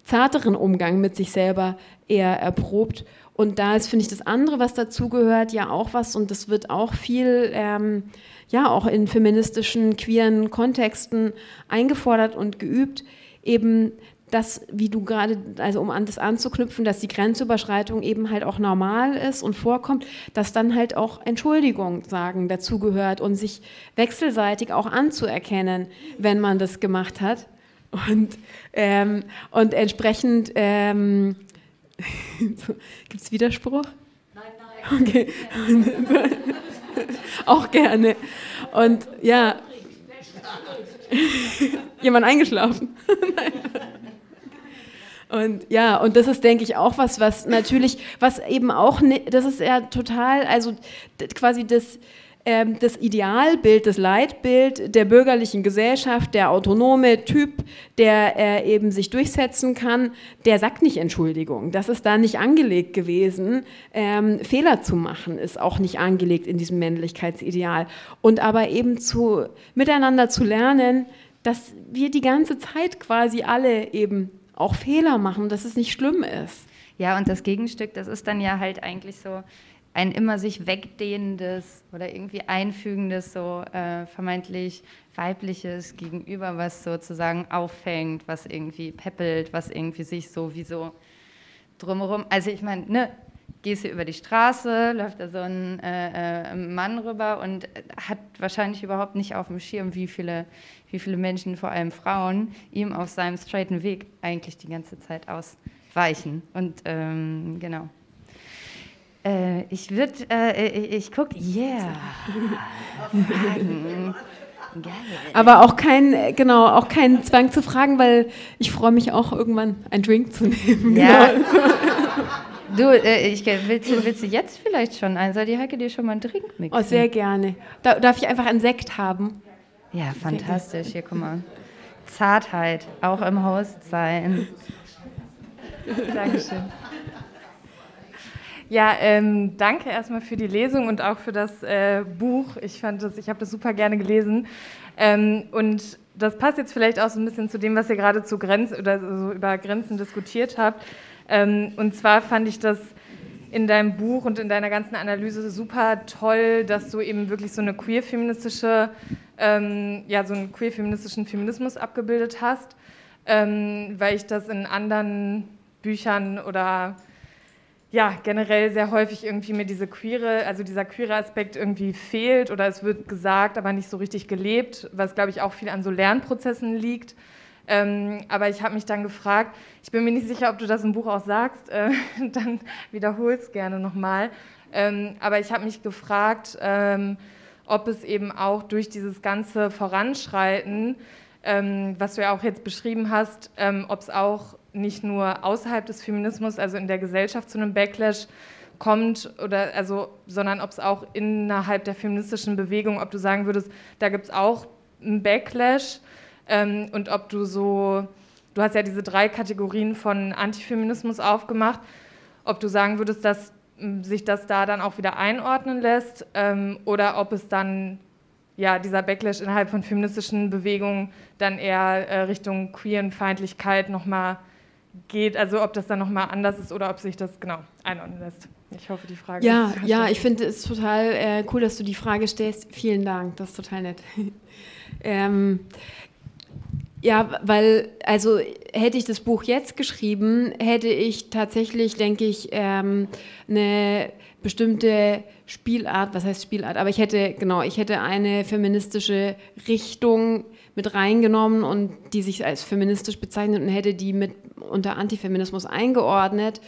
zarteren Umgang mit sich selber eher erprobt. Und da ist, finde ich, das andere, was dazugehört, ja auch was, und das wird auch viel, ähm, ja, auch in feministischen, queeren Kontexten eingefordert und geübt, eben dass, wie du gerade, also um an das anzuknüpfen, dass die Grenzüberschreitung eben halt auch normal ist und vorkommt, dass dann halt auch Entschuldigung sagen dazugehört und sich wechselseitig auch anzuerkennen, wenn man das gemacht hat. Und, ähm, und entsprechend ähm, gibt es Widerspruch? Nein, nein. Okay. Auch gerne. Und ja. Jemand eingeschlafen? Nein. Und ja, und das ist, denke ich, auch was, was natürlich, was eben auch, das ist ja total, also quasi das, das Idealbild, das Leitbild der bürgerlichen Gesellschaft, der autonome Typ, der äh, eben sich durchsetzen kann, der sagt nicht Entschuldigung. Das ist da nicht angelegt gewesen. Ähm, Fehler zu machen ist auch nicht angelegt in diesem Männlichkeitsideal. Und aber eben zu, miteinander zu lernen, dass wir die ganze Zeit quasi alle eben auch Fehler machen, dass es nicht schlimm ist. Ja, und das Gegenstück, das ist dann ja halt eigentlich so ein immer sich wegdehnendes oder irgendwie einfügendes, so äh, vermeintlich weibliches Gegenüber, was sozusagen auffängt, was irgendwie peppelt, was irgendwie sich sowieso drumherum. Also ich meine, ne, gehst du über die Straße, läuft da so ein äh, äh, Mann rüber und hat wahrscheinlich überhaupt nicht auf dem Schirm, wie viele, wie viele Menschen, vor allem Frauen, ihm auf seinem straighten Weg eigentlich die ganze Zeit ausweichen. Und ähm, genau. Äh, ich würde, äh, ich gucke, yeah. Aber auch kein, genau, auch kein Zwang zu fragen, weil ich freue mich auch irgendwann einen Drink zu nehmen. Ja. Genau. Du, äh, ich, willst, willst, du jetzt vielleicht schon einen? Soll die Heike dir schon mal einen Drink mixen? Oh, sehr gerne. Da, darf ich einfach einen Sekt haben? Ja, fantastisch. Hier, guck mal. Zartheit, auch im Host sein. Dankeschön. Ja, ähm, danke erstmal für die Lesung und auch für das äh, Buch. Ich fand das, ich habe das super gerne gelesen. Ähm, und das passt jetzt vielleicht auch so ein bisschen zu dem, was ihr gerade zu Grenzen oder so über Grenzen diskutiert habt. Ähm, und zwar fand ich das in deinem Buch und in deiner ganzen Analyse super toll, dass du eben wirklich so eine queer-feministische, ähm, ja, so einen queer-feministischen Feminismus abgebildet hast, ähm, weil ich das in anderen Büchern oder ja, generell sehr häufig irgendwie mir diese queere, also dieser queere Aspekt irgendwie fehlt oder es wird gesagt, aber nicht so richtig gelebt, was glaube ich auch viel an so Lernprozessen liegt. Ähm, aber ich habe mich dann gefragt, ich bin mir nicht sicher, ob du das im Buch auch sagst, äh, dann wiederhol es gerne nochmal. Ähm, aber ich habe mich gefragt, ähm, ob es eben auch durch dieses ganze Voranschreiten, ähm, was du ja auch jetzt beschrieben hast, ähm, ob es auch nicht nur außerhalb des Feminismus, also in der Gesellschaft zu einem Backlash kommt oder also, sondern ob es auch innerhalb der feministischen Bewegung, ob du sagen würdest, da gibt es auch einen Backlash ähm, und ob du so, du hast ja diese drei Kategorien von Antifeminismus aufgemacht, ob du sagen würdest, dass sich das da dann auch wieder einordnen lässt ähm, oder ob es dann ja, dieser Backlash innerhalb von feministischen Bewegungen dann eher äh, Richtung Queerenfeindlichkeit nochmal geht, also ob das dann nochmal anders ist oder ob sich das genau einordnen lässt. Ich hoffe, die Frage Ja, ja, ich finde es total äh, cool, dass du die Frage stellst. Vielen Dank, das ist total nett. ähm, ja, weil, also hätte ich das Buch jetzt geschrieben, hätte ich tatsächlich, denke ich, ähm, eine bestimmte Spielart, was heißt Spielart, aber ich hätte, genau, ich hätte eine feministische Richtung mit reingenommen und die sich als feministisch bezeichnet und hätte die mit unter Antifeminismus eingeordnet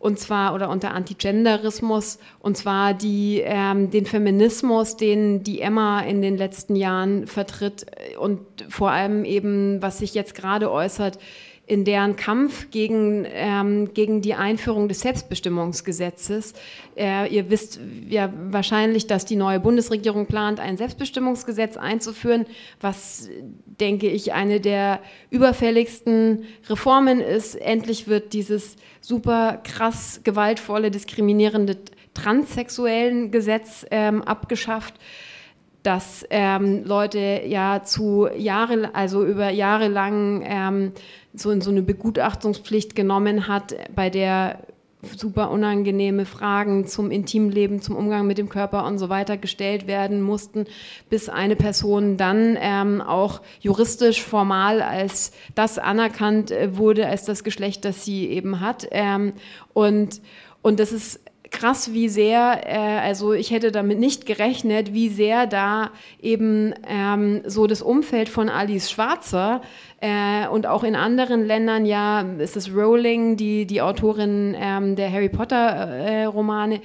und zwar oder unter Antigenderismus und zwar die, ähm, den Feminismus, den die Emma in den letzten Jahren vertritt und vor allem eben, was sich jetzt gerade äußert, in deren Kampf gegen, ähm, gegen die Einführung des Selbstbestimmungsgesetzes. Äh, ihr wisst ja wahrscheinlich, dass die neue Bundesregierung plant, ein Selbstbestimmungsgesetz einzuführen, was, denke ich, eine der überfälligsten Reformen ist. Endlich wird dieses super krass gewaltvolle, diskriminierende transsexuellen Gesetz ähm, abgeschafft dass ähm, Leute ja zu Jahre, also über Jahre lang ähm, so in so eine Begutachtungspflicht genommen hat, bei der super unangenehme Fragen zum Intimleben, zum Umgang mit dem Körper und so weiter gestellt werden mussten, bis eine Person dann ähm, auch juristisch formal als das anerkannt äh, wurde, als das Geschlecht, das sie eben hat. Ähm, und, und das ist krass, wie sehr, äh, also ich hätte damit nicht gerechnet, wie sehr da eben ähm, so das Umfeld von Alice Schwarzer äh, und auch in anderen Ländern ja ist es Rowling, die, die Autorin ähm, der Harry Potter-Romane, äh,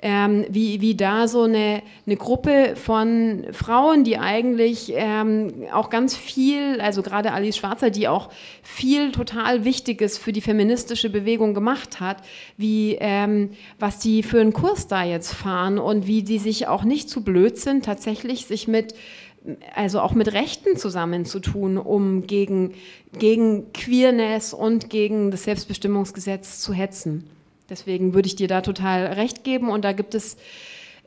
ähm, wie, wie da so eine, eine Gruppe von Frauen, die eigentlich ähm, auch ganz viel, also gerade Alice Schwarzer, die auch viel total Wichtiges für die feministische Bewegung gemacht hat, wie ähm, was die für einen Kurs da jetzt fahren und wie die sich auch nicht zu blöd sind, tatsächlich sich mit also auch mit Rechten zusammenzutun, um gegen, gegen Queerness und gegen das Selbstbestimmungsgesetz zu hetzen. Deswegen würde ich dir da total recht geben. Und da gibt es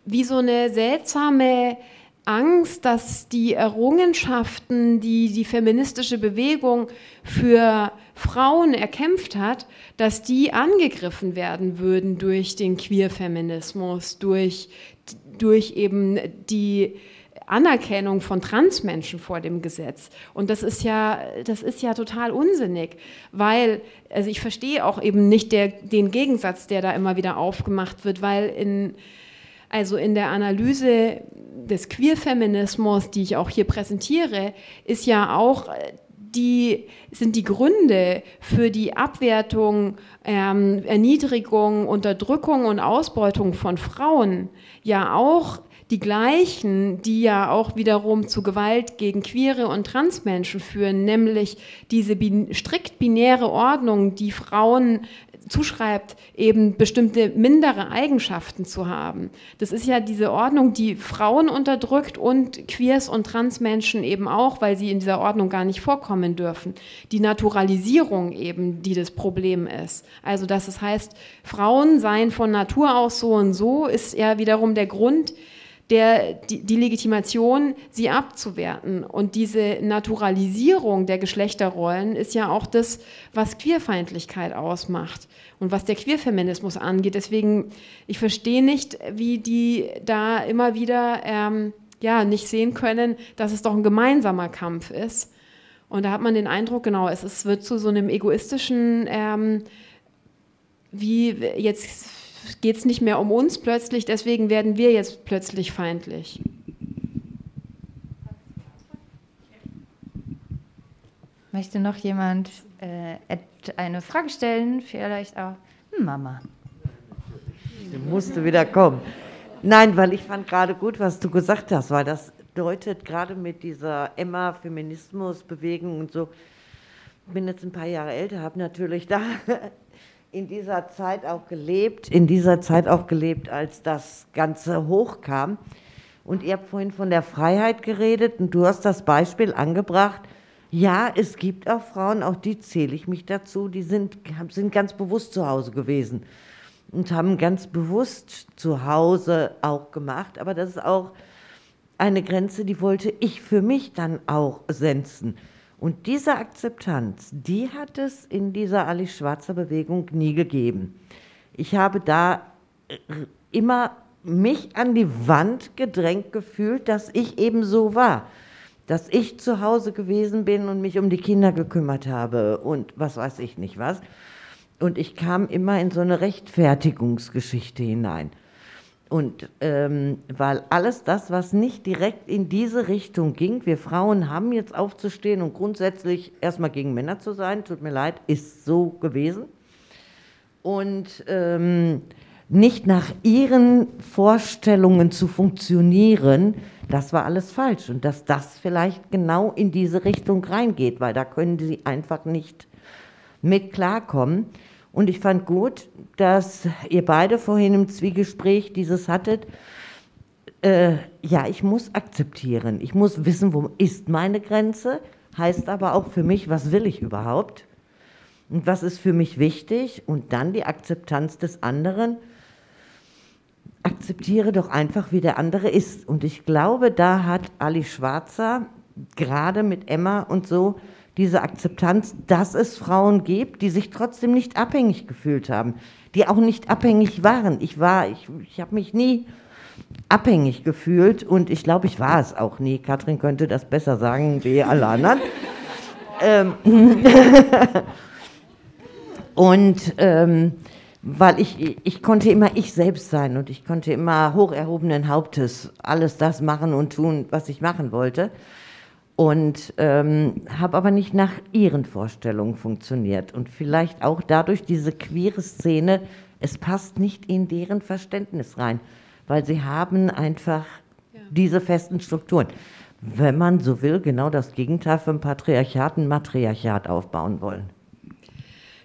wie so eine seltsame Angst, dass die Errungenschaften, die die feministische Bewegung für Frauen erkämpft hat, dass die angegriffen werden würden durch den Queerfeminismus, durch, durch eben die Anerkennung von Transmenschen vor dem Gesetz. Und das ist ja, das ist ja total unsinnig, weil, also ich verstehe auch eben nicht der, den Gegensatz, der da immer wieder aufgemacht wird, weil in, also in der Analyse des Queerfeminismus, die ich auch hier präsentiere, ist ja auch die sind die Gründe für die Abwertung, ähm, Erniedrigung, Unterdrückung und Ausbeutung von Frauen ja auch die gleichen, die ja auch wiederum zu Gewalt gegen queere und Transmenschen führen, nämlich diese bin strikt binäre Ordnung, die Frauen zuschreibt, eben bestimmte mindere Eigenschaften zu haben. Das ist ja diese Ordnung, die Frauen unterdrückt und Queers und Transmenschen eben auch, weil sie in dieser Ordnung gar nicht vorkommen dürfen. Die Naturalisierung eben, die das Problem ist. Also, dass es heißt, Frauen seien von Natur aus so und so, ist ja wiederum der Grund, der, die, die, Legitimation, sie abzuwerten. Und diese Naturalisierung der Geschlechterrollen ist ja auch das, was Queerfeindlichkeit ausmacht und was der Queerfeminismus angeht. Deswegen, ich verstehe nicht, wie die da immer wieder ähm, ja, nicht sehen können, dass es doch ein gemeinsamer Kampf ist. Und da hat man den Eindruck, genau, es, es wird zu so einem egoistischen, ähm, wie jetzt geht es nicht mehr um uns plötzlich, deswegen werden wir jetzt plötzlich feindlich. Möchte noch jemand äh, eine Frage stellen? Vielleicht auch hm, Mama. Du musste wieder kommen. Nein, weil ich fand gerade gut, was du gesagt hast, weil das deutet gerade mit dieser Emma-Feminismus-Bewegung und so. Ich bin jetzt ein paar Jahre älter, habe natürlich da in dieser Zeit auch gelebt, in dieser Zeit auch gelebt, als das Ganze hochkam. Und ihr habt vorhin von der Freiheit geredet und du hast das Beispiel angebracht. Ja, es gibt auch Frauen, auch die zähle ich mich dazu, die sind, sind ganz bewusst zu Hause gewesen und haben ganz bewusst zu Hause auch gemacht. Aber das ist auch eine Grenze, die wollte ich für mich dann auch setzen. Und diese Akzeptanz, die hat es in dieser Alice Schwarzer Bewegung nie gegeben. Ich habe da äh, immer mich an die Wand gedrängt gefühlt, dass ich eben so war. Dass ich zu Hause gewesen bin und mich um die Kinder gekümmert habe und was weiß ich nicht was. Und ich kam immer in so eine Rechtfertigungsgeschichte hinein. Und ähm, weil alles das, was nicht direkt in diese Richtung ging, wir Frauen haben jetzt aufzustehen und grundsätzlich erstmal gegen Männer zu sein, tut mir leid, ist so gewesen. Und ähm, nicht nach ihren Vorstellungen zu funktionieren, das war alles falsch. Und dass das vielleicht genau in diese Richtung reingeht, weil da können sie einfach nicht mit klarkommen. Und ich fand gut, dass ihr beide vorhin im Zwiegespräch dieses hattet. Äh, ja, ich muss akzeptieren. Ich muss wissen, wo ist meine Grenze. Heißt aber auch für mich, was will ich überhaupt? Und was ist für mich wichtig? Und dann die Akzeptanz des anderen. Akzeptiere doch einfach, wie der andere ist. Und ich glaube, da hat Ali Schwarzer gerade mit Emma und so diese Akzeptanz, dass es Frauen gibt, die sich trotzdem nicht abhängig gefühlt haben, die auch nicht abhängig waren. Ich war, ich, ich habe mich nie abhängig gefühlt und ich glaube, ich war es auch nie. Katrin könnte das besser sagen wie alle anderen. ähm und ähm, weil ich, ich konnte immer ich selbst sein und ich konnte immer hoch erhobenen Hauptes alles das machen und tun, was ich machen wollte und ähm, habe aber nicht nach ihren Vorstellungen funktioniert. Und vielleicht auch dadurch diese queere Szene, es passt nicht in deren Verständnis rein, weil sie haben einfach ja. diese festen Strukturen. Wenn man so will, genau das Gegenteil vom Patriarchat, ein Matriarchat aufbauen wollen.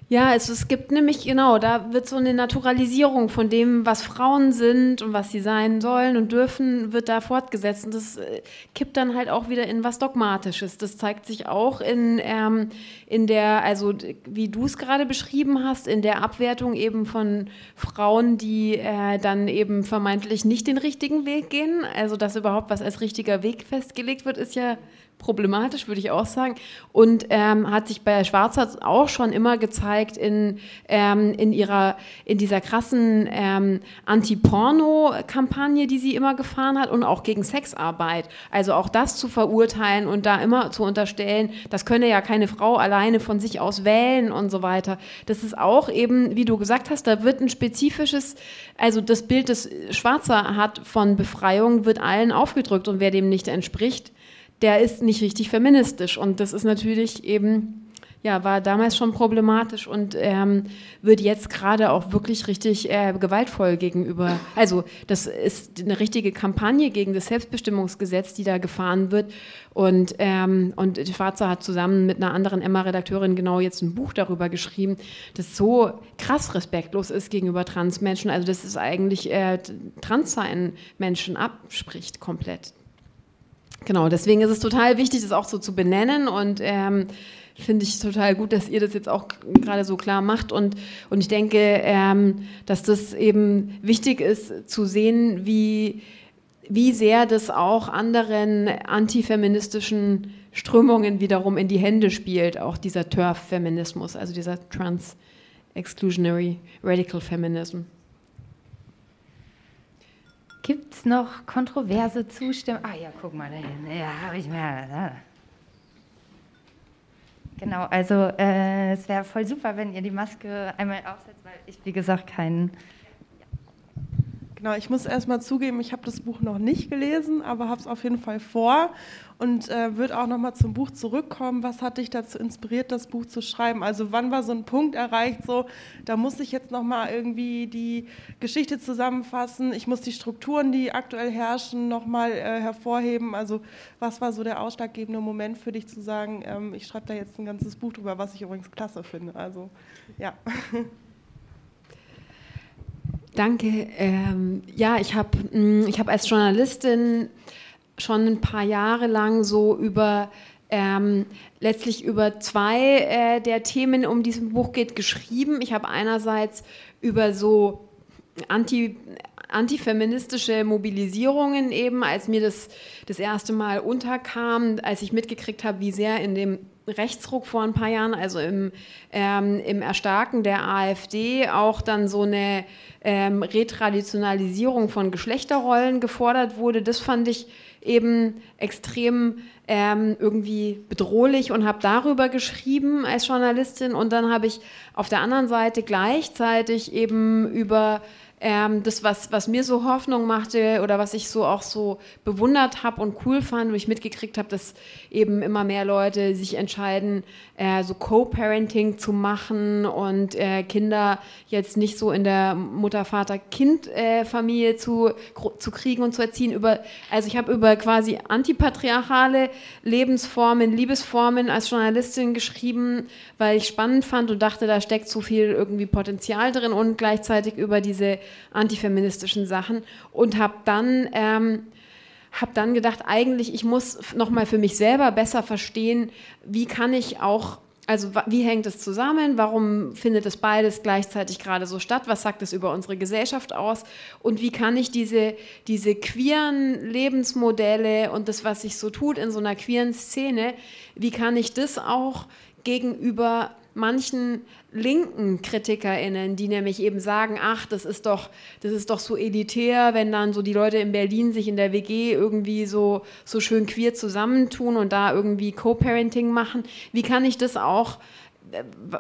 Ja, es, es gibt nämlich, genau, da wird so eine Naturalisierung von dem, was Frauen sind und was sie sein sollen und dürfen, wird da fortgesetzt. Und das äh, kippt dann halt auch wieder in was Dogmatisches. Das zeigt sich auch in, ähm, in der, also wie du es gerade beschrieben hast, in der Abwertung eben von Frauen, die äh, dann eben vermeintlich nicht den richtigen Weg gehen. Also, dass überhaupt was als richtiger Weg festgelegt wird, ist ja problematisch, würde ich auch sagen. Und ähm, hat sich bei Schwarzer auch schon immer gezeigt in, ähm, in, ihrer, in dieser krassen ähm, Anti-Porno-Kampagne, die sie immer gefahren hat und auch gegen Sexarbeit. Also auch das zu verurteilen und da immer zu unterstellen, das könne ja keine Frau alleine von sich aus wählen und so weiter. Das ist auch eben, wie du gesagt hast, da wird ein spezifisches, also das Bild, das Schwarzer hat von Befreiung, wird allen aufgedrückt und wer dem nicht entspricht, der ist nicht richtig feministisch. Und das ist natürlich eben, ja, war damals schon problematisch und ähm, wird jetzt gerade auch wirklich richtig äh, gewaltvoll gegenüber. Also, das ist eine richtige Kampagne gegen das Selbstbestimmungsgesetz, die da gefahren wird. Und, ähm, und Schwarzer hat zusammen mit einer anderen Emma-Redakteurin genau jetzt ein Buch darüber geschrieben, das so krass respektlos ist gegenüber Transmenschen. Also, das ist eigentlich äh, Transsein Menschen abspricht komplett. Genau, deswegen ist es total wichtig, das auch so zu benennen und ähm, finde ich total gut, dass ihr das jetzt auch gerade so klar macht und, und ich denke, ähm, dass das eben wichtig ist zu sehen, wie, wie sehr das auch anderen antifeministischen Strömungen wiederum in die Hände spielt, auch dieser TERF-Feminismus, also dieser Trans-Exclusionary Radical Feminism. Gibt es noch kontroverse Zustimmung? Ah ja, guck mal dahin. Ja, habe ich mehr. Genau, also äh, es wäre voll super, wenn ihr die Maske einmal aufsetzt, weil ich, wie gesagt, keinen. Genau, ich muss erstmal zugeben, ich habe das Buch noch nicht gelesen, aber habe es auf jeden Fall vor und äh, wird auch nochmal zum Buch zurückkommen. Was hat dich dazu inspiriert, das Buch zu schreiben? Also wann war so ein Punkt erreicht, so da muss ich jetzt nochmal irgendwie die Geschichte zusammenfassen, ich muss die Strukturen, die aktuell herrschen, nochmal äh, hervorheben. Also was war so der ausschlaggebende Moment für dich zu sagen, ähm, ich schreibe da jetzt ein ganzes Buch drüber, was ich übrigens klasse finde. Also ja. Danke. Ähm, ja, ich habe mm, ich hab als Journalistin schon ein paar Jahre lang so über ähm, letztlich über zwei äh, der Themen, um diesem Buch geht, geschrieben. Ich habe einerseits über so anti, antifeministische Mobilisierungen eben, als mir das das erste Mal unterkam, als ich mitgekriegt habe, wie sehr in dem Rechtsruck vor ein paar Jahren, also im, ähm, im Erstarken der AfD, auch dann so eine ähm, Retraditionalisierung von Geschlechterrollen gefordert wurde. Das fand ich eben extrem ähm, irgendwie bedrohlich und habe darüber geschrieben als Journalistin. Und dann habe ich auf der anderen Seite gleichzeitig eben über ähm, das, was, was mir so Hoffnung machte oder was ich so auch so bewundert habe und cool fand, wo ich mitgekriegt habe, dass eben immer mehr Leute sich entscheiden, äh, so Co-Parenting zu machen und äh, Kinder jetzt nicht so in der Mutter-Vater-Kind-Familie zu, zu kriegen und zu erziehen. Über, also ich habe über quasi antipatriarchale Lebensformen, Liebesformen als Journalistin geschrieben, weil ich spannend fand und dachte, da steckt so viel irgendwie Potenzial drin und gleichzeitig über diese antifeministischen Sachen und habe dann ähm, habe dann gedacht, eigentlich ich muss noch mal für mich selber besser verstehen, wie kann ich auch also wie hängt es zusammen? Warum findet es beides gleichzeitig gerade so statt? Was sagt es über unsere Gesellschaft aus? Und wie kann ich diese, diese queeren Lebensmodelle und das, was sich so tut in so einer queeren Szene, wie kann ich das auch gegenüber manchen linken KritikerInnen, die nämlich eben sagen, ach, das ist doch, das ist doch so elitär, wenn dann so die Leute in Berlin sich in der WG irgendwie so, so schön queer zusammentun und da irgendwie Co-Parenting machen. Wie kann ich das auch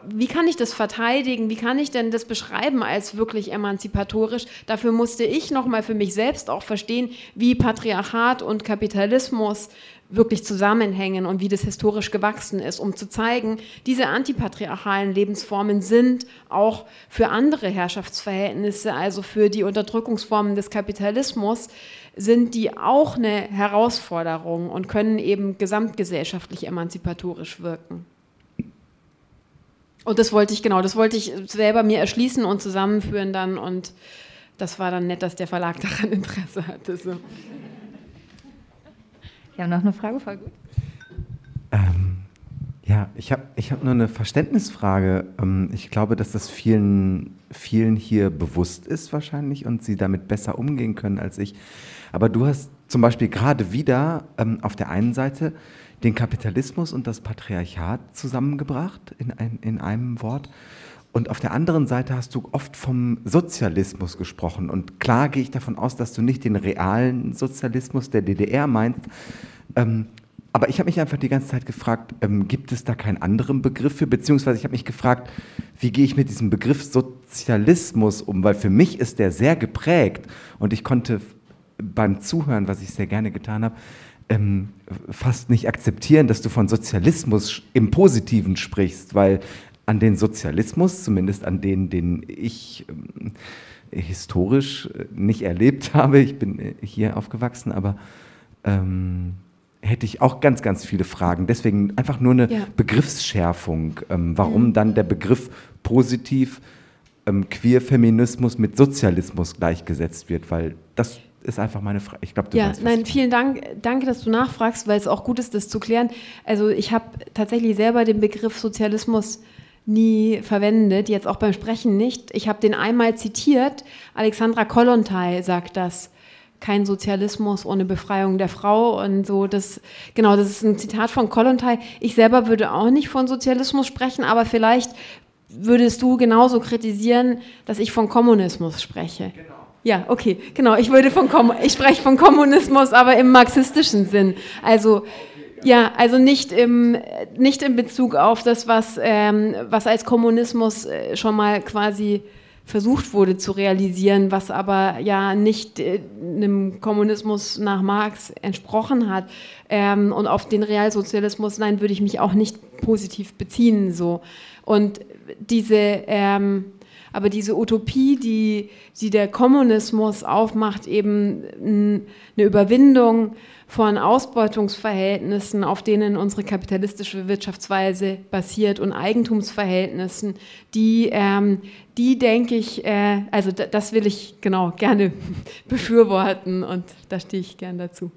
wie kann ich das verteidigen? Wie kann ich denn das beschreiben als wirklich emanzipatorisch? Dafür musste ich nochmal für mich selbst auch verstehen, wie Patriarchat und Kapitalismus wirklich zusammenhängen und wie das historisch gewachsen ist, um zu zeigen, diese antipatriarchalen Lebensformen sind auch für andere Herrschaftsverhältnisse, also für die Unterdrückungsformen des Kapitalismus, sind die auch eine Herausforderung und können eben gesamtgesellschaftlich emanzipatorisch wirken. Und das wollte ich, genau, das wollte ich selber mir erschließen und zusammenführen dann und das war dann nett, dass der Verlag daran Interesse hatte. So. Wir haben noch eine Frage, voll gut. Ähm, ja, ich habe ich hab nur eine Verständnisfrage. Ähm, ich glaube, dass das vielen, vielen hier bewusst ist wahrscheinlich und sie damit besser umgehen können als ich. Aber du hast zum Beispiel gerade wieder ähm, auf der einen Seite den Kapitalismus und das Patriarchat zusammengebracht in, ein, in einem Wort. Und auf der anderen Seite hast du oft vom Sozialismus gesprochen. Und klar gehe ich davon aus, dass du nicht den realen Sozialismus der DDR meinst. Ähm, aber ich habe mich einfach die ganze Zeit gefragt, ähm, gibt es da keinen anderen Begriff für? Beziehungsweise ich habe mich gefragt, wie gehe ich mit diesem Begriff Sozialismus um? Weil für mich ist der sehr geprägt. Und ich konnte beim Zuhören, was ich sehr gerne getan habe, ähm, fast nicht akzeptieren, dass du von Sozialismus im Positiven sprichst, weil an den Sozialismus, zumindest an den, den ich ähm, historisch äh, nicht erlebt habe. Ich bin äh, hier aufgewachsen, aber ähm, hätte ich auch ganz, ganz viele Fragen. Deswegen einfach nur eine ja. Begriffsschärfung. Ähm, warum mhm. dann der Begriff positiv ähm, Queerfeminismus mit Sozialismus gleichgesetzt wird, weil das ist einfach meine Frage. Ich glaube, du Ja, nein, vielen Dank. Danke, dass du nachfragst, weil es auch gut ist, das zu klären. Also ich habe tatsächlich selber den Begriff Sozialismus nie verwendet, jetzt auch beim Sprechen nicht. Ich habe den einmal zitiert. Alexandra Kollontai sagt das. Kein Sozialismus ohne Befreiung der Frau und so. Das, genau, das ist ein Zitat von Kollontai. Ich selber würde auch nicht von Sozialismus sprechen, aber vielleicht würdest du genauso kritisieren, dass ich von Kommunismus spreche. Genau. Ja, okay, genau. Ich würde von Kom ich spreche von Kommunismus, aber im marxistischen Sinn. Also ja, also nicht im, nicht in Bezug auf das, was, ähm, was als Kommunismus äh, schon mal quasi versucht wurde zu realisieren, was aber ja nicht äh, einem Kommunismus nach Marx entsprochen hat. Ähm, und auf den Realsozialismus, nein, würde ich mich auch nicht positiv beziehen. So. Und diese, ähm, aber diese Utopie, die, die der Kommunismus aufmacht, eben eine Überwindung von Ausbeutungsverhältnissen, auf denen unsere kapitalistische Wirtschaftsweise basiert und Eigentumsverhältnissen, die, ähm, die denke ich, äh, also das will ich genau gerne befürworten und da stehe ich gern dazu.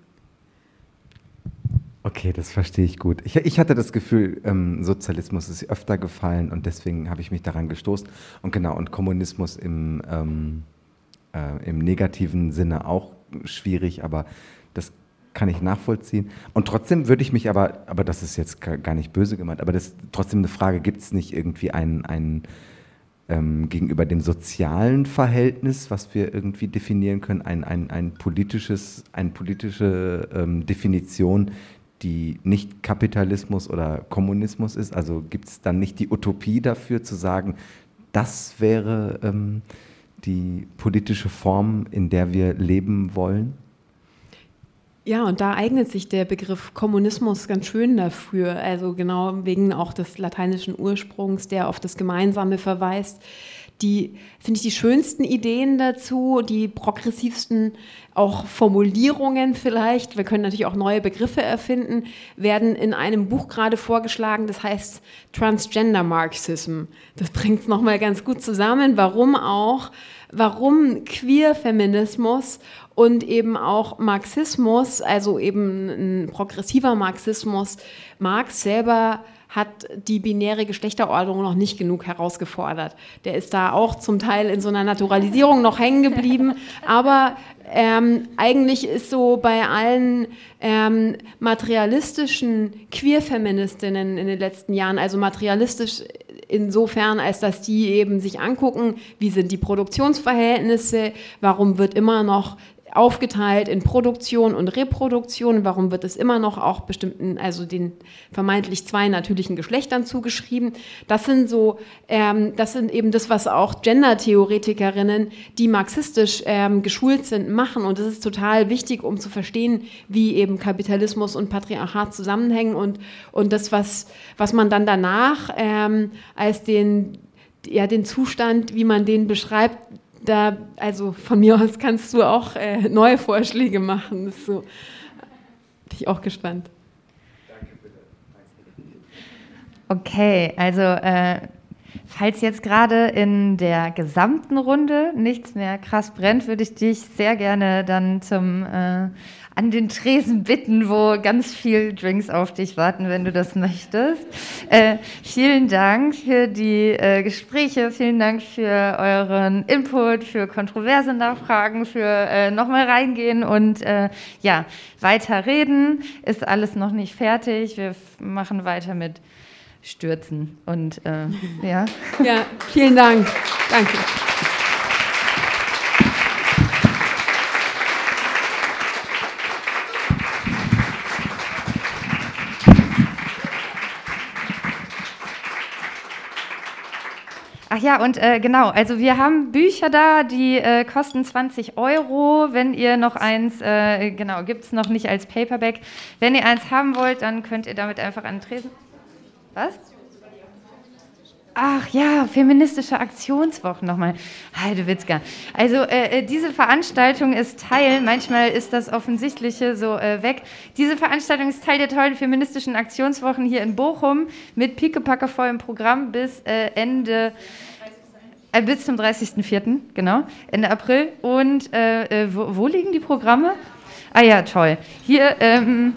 Okay, das verstehe ich gut. Ich, ich hatte das Gefühl, ähm, Sozialismus ist öfter gefallen und deswegen habe ich mich daran gestoßen. Und genau, und Kommunismus im, ähm, äh, im negativen Sinne auch schwierig, aber das kann ich nachvollziehen. Und trotzdem würde ich mich aber, aber das ist jetzt gar nicht böse gemeint, aber das trotzdem eine Frage, gibt es nicht irgendwie ein, ein ähm, gegenüber dem sozialen Verhältnis, was wir irgendwie definieren können, ein, ein, ein politisches, eine politische ähm, Definition, die nicht Kapitalismus oder Kommunismus ist? Also gibt es dann nicht die Utopie dafür zu sagen, das wäre ähm, die politische Form, in der wir leben wollen? Ja, und da eignet sich der Begriff Kommunismus ganz schön dafür. Also genau wegen auch des lateinischen Ursprungs, der auf das Gemeinsame verweist die, finde ich, die schönsten Ideen dazu, die progressivsten auch Formulierungen vielleicht, wir können natürlich auch neue Begriffe erfinden, werden in einem Buch gerade vorgeschlagen, das heißt Transgender Marxism. Das bringt es nochmal ganz gut zusammen, warum auch, warum Queer-Feminismus und eben auch Marxismus, also eben ein progressiver Marxismus, Marx selber hat die binäre Geschlechterordnung noch nicht genug herausgefordert. Der ist da auch zum Teil in so einer Naturalisierung noch hängen geblieben. Aber ähm, eigentlich ist so bei allen ähm, materialistischen Queer-Feministinnen in den letzten Jahren, also materialistisch insofern, als dass die eben sich angucken, wie sind die Produktionsverhältnisse, warum wird immer noch aufgeteilt in Produktion und Reproduktion. Warum wird es immer noch auch bestimmten, also den vermeintlich zwei natürlichen Geschlechtern zugeschrieben? Das sind so, ähm, das sind eben das, was auch Gender-Theoretikerinnen, die marxistisch ähm, geschult sind, machen. Und das ist total wichtig, um zu verstehen, wie eben Kapitalismus und Patriarchat zusammenhängen und, und das, was, was man dann danach ähm, als den ja, den Zustand, wie man den beschreibt, da, also von mir aus kannst du auch äh, neue Vorschläge machen. Das so, bin ich auch gespannt. Okay, also äh, falls jetzt gerade in der gesamten Runde nichts mehr krass brennt, würde ich dich sehr gerne dann zum äh, an den Tresen bitten, wo ganz viel Drinks auf dich warten, wenn du das möchtest. Äh, vielen Dank für die äh, Gespräche, vielen Dank für euren Input, für kontroverse Nachfragen, für äh, nochmal reingehen und äh, ja, weiter reden. Ist alles noch nicht fertig. Wir machen weiter mit Stürzen und äh, ja. Ja, vielen Dank. Danke. Ach ja, und äh, genau, also wir haben Bücher da, die äh, kosten 20 Euro. Wenn ihr noch eins, äh, genau, gibt es noch nicht als Paperback. Wenn ihr eins haben wollt, dann könnt ihr damit einfach an den Tresen. Was? Ach ja, feministische Aktionswochen nochmal. Heidewitzka. Also äh, äh, diese Veranstaltung ist Teil, manchmal ist das Offensichtliche so äh, weg, diese Veranstaltung ist Teil der tollen feministischen Aktionswochen hier in Bochum mit pickepacke vollem Programm bis äh, Ende, bis zum 30.04., genau, Ende April. Und äh, wo, wo, liegen die Programme? Ah ja, toll. Hier, ähm,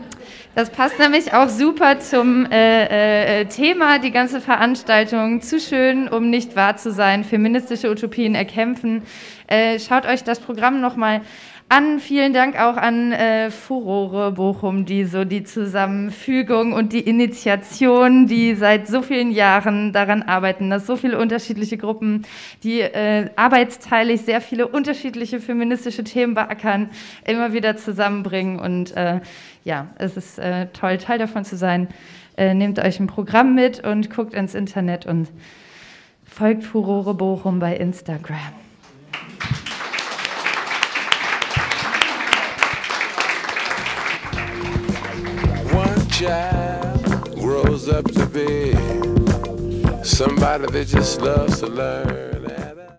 das passt nämlich auch super zum äh, äh, Thema, die ganze Veranstaltung. Zu schön, um nicht wahr zu sein. Feministische Utopien erkämpfen. Äh, schaut euch das Programm nochmal an. Vielen Dank auch an äh, Furore Bochum, die so die Zusammenfügung und die Initiation, die seit so vielen Jahren daran arbeiten, dass so viele unterschiedliche Gruppen, die äh, arbeitsteilig sehr viele unterschiedliche feministische Themen beackern, immer wieder zusammenbringen und äh, ja, es ist äh, toll, Teil davon zu sein. Äh, nehmt euch ein Programm mit und guckt ins Internet und folgt Furore Bochum bei Instagram. Child grows up to be somebody that just loves to learn.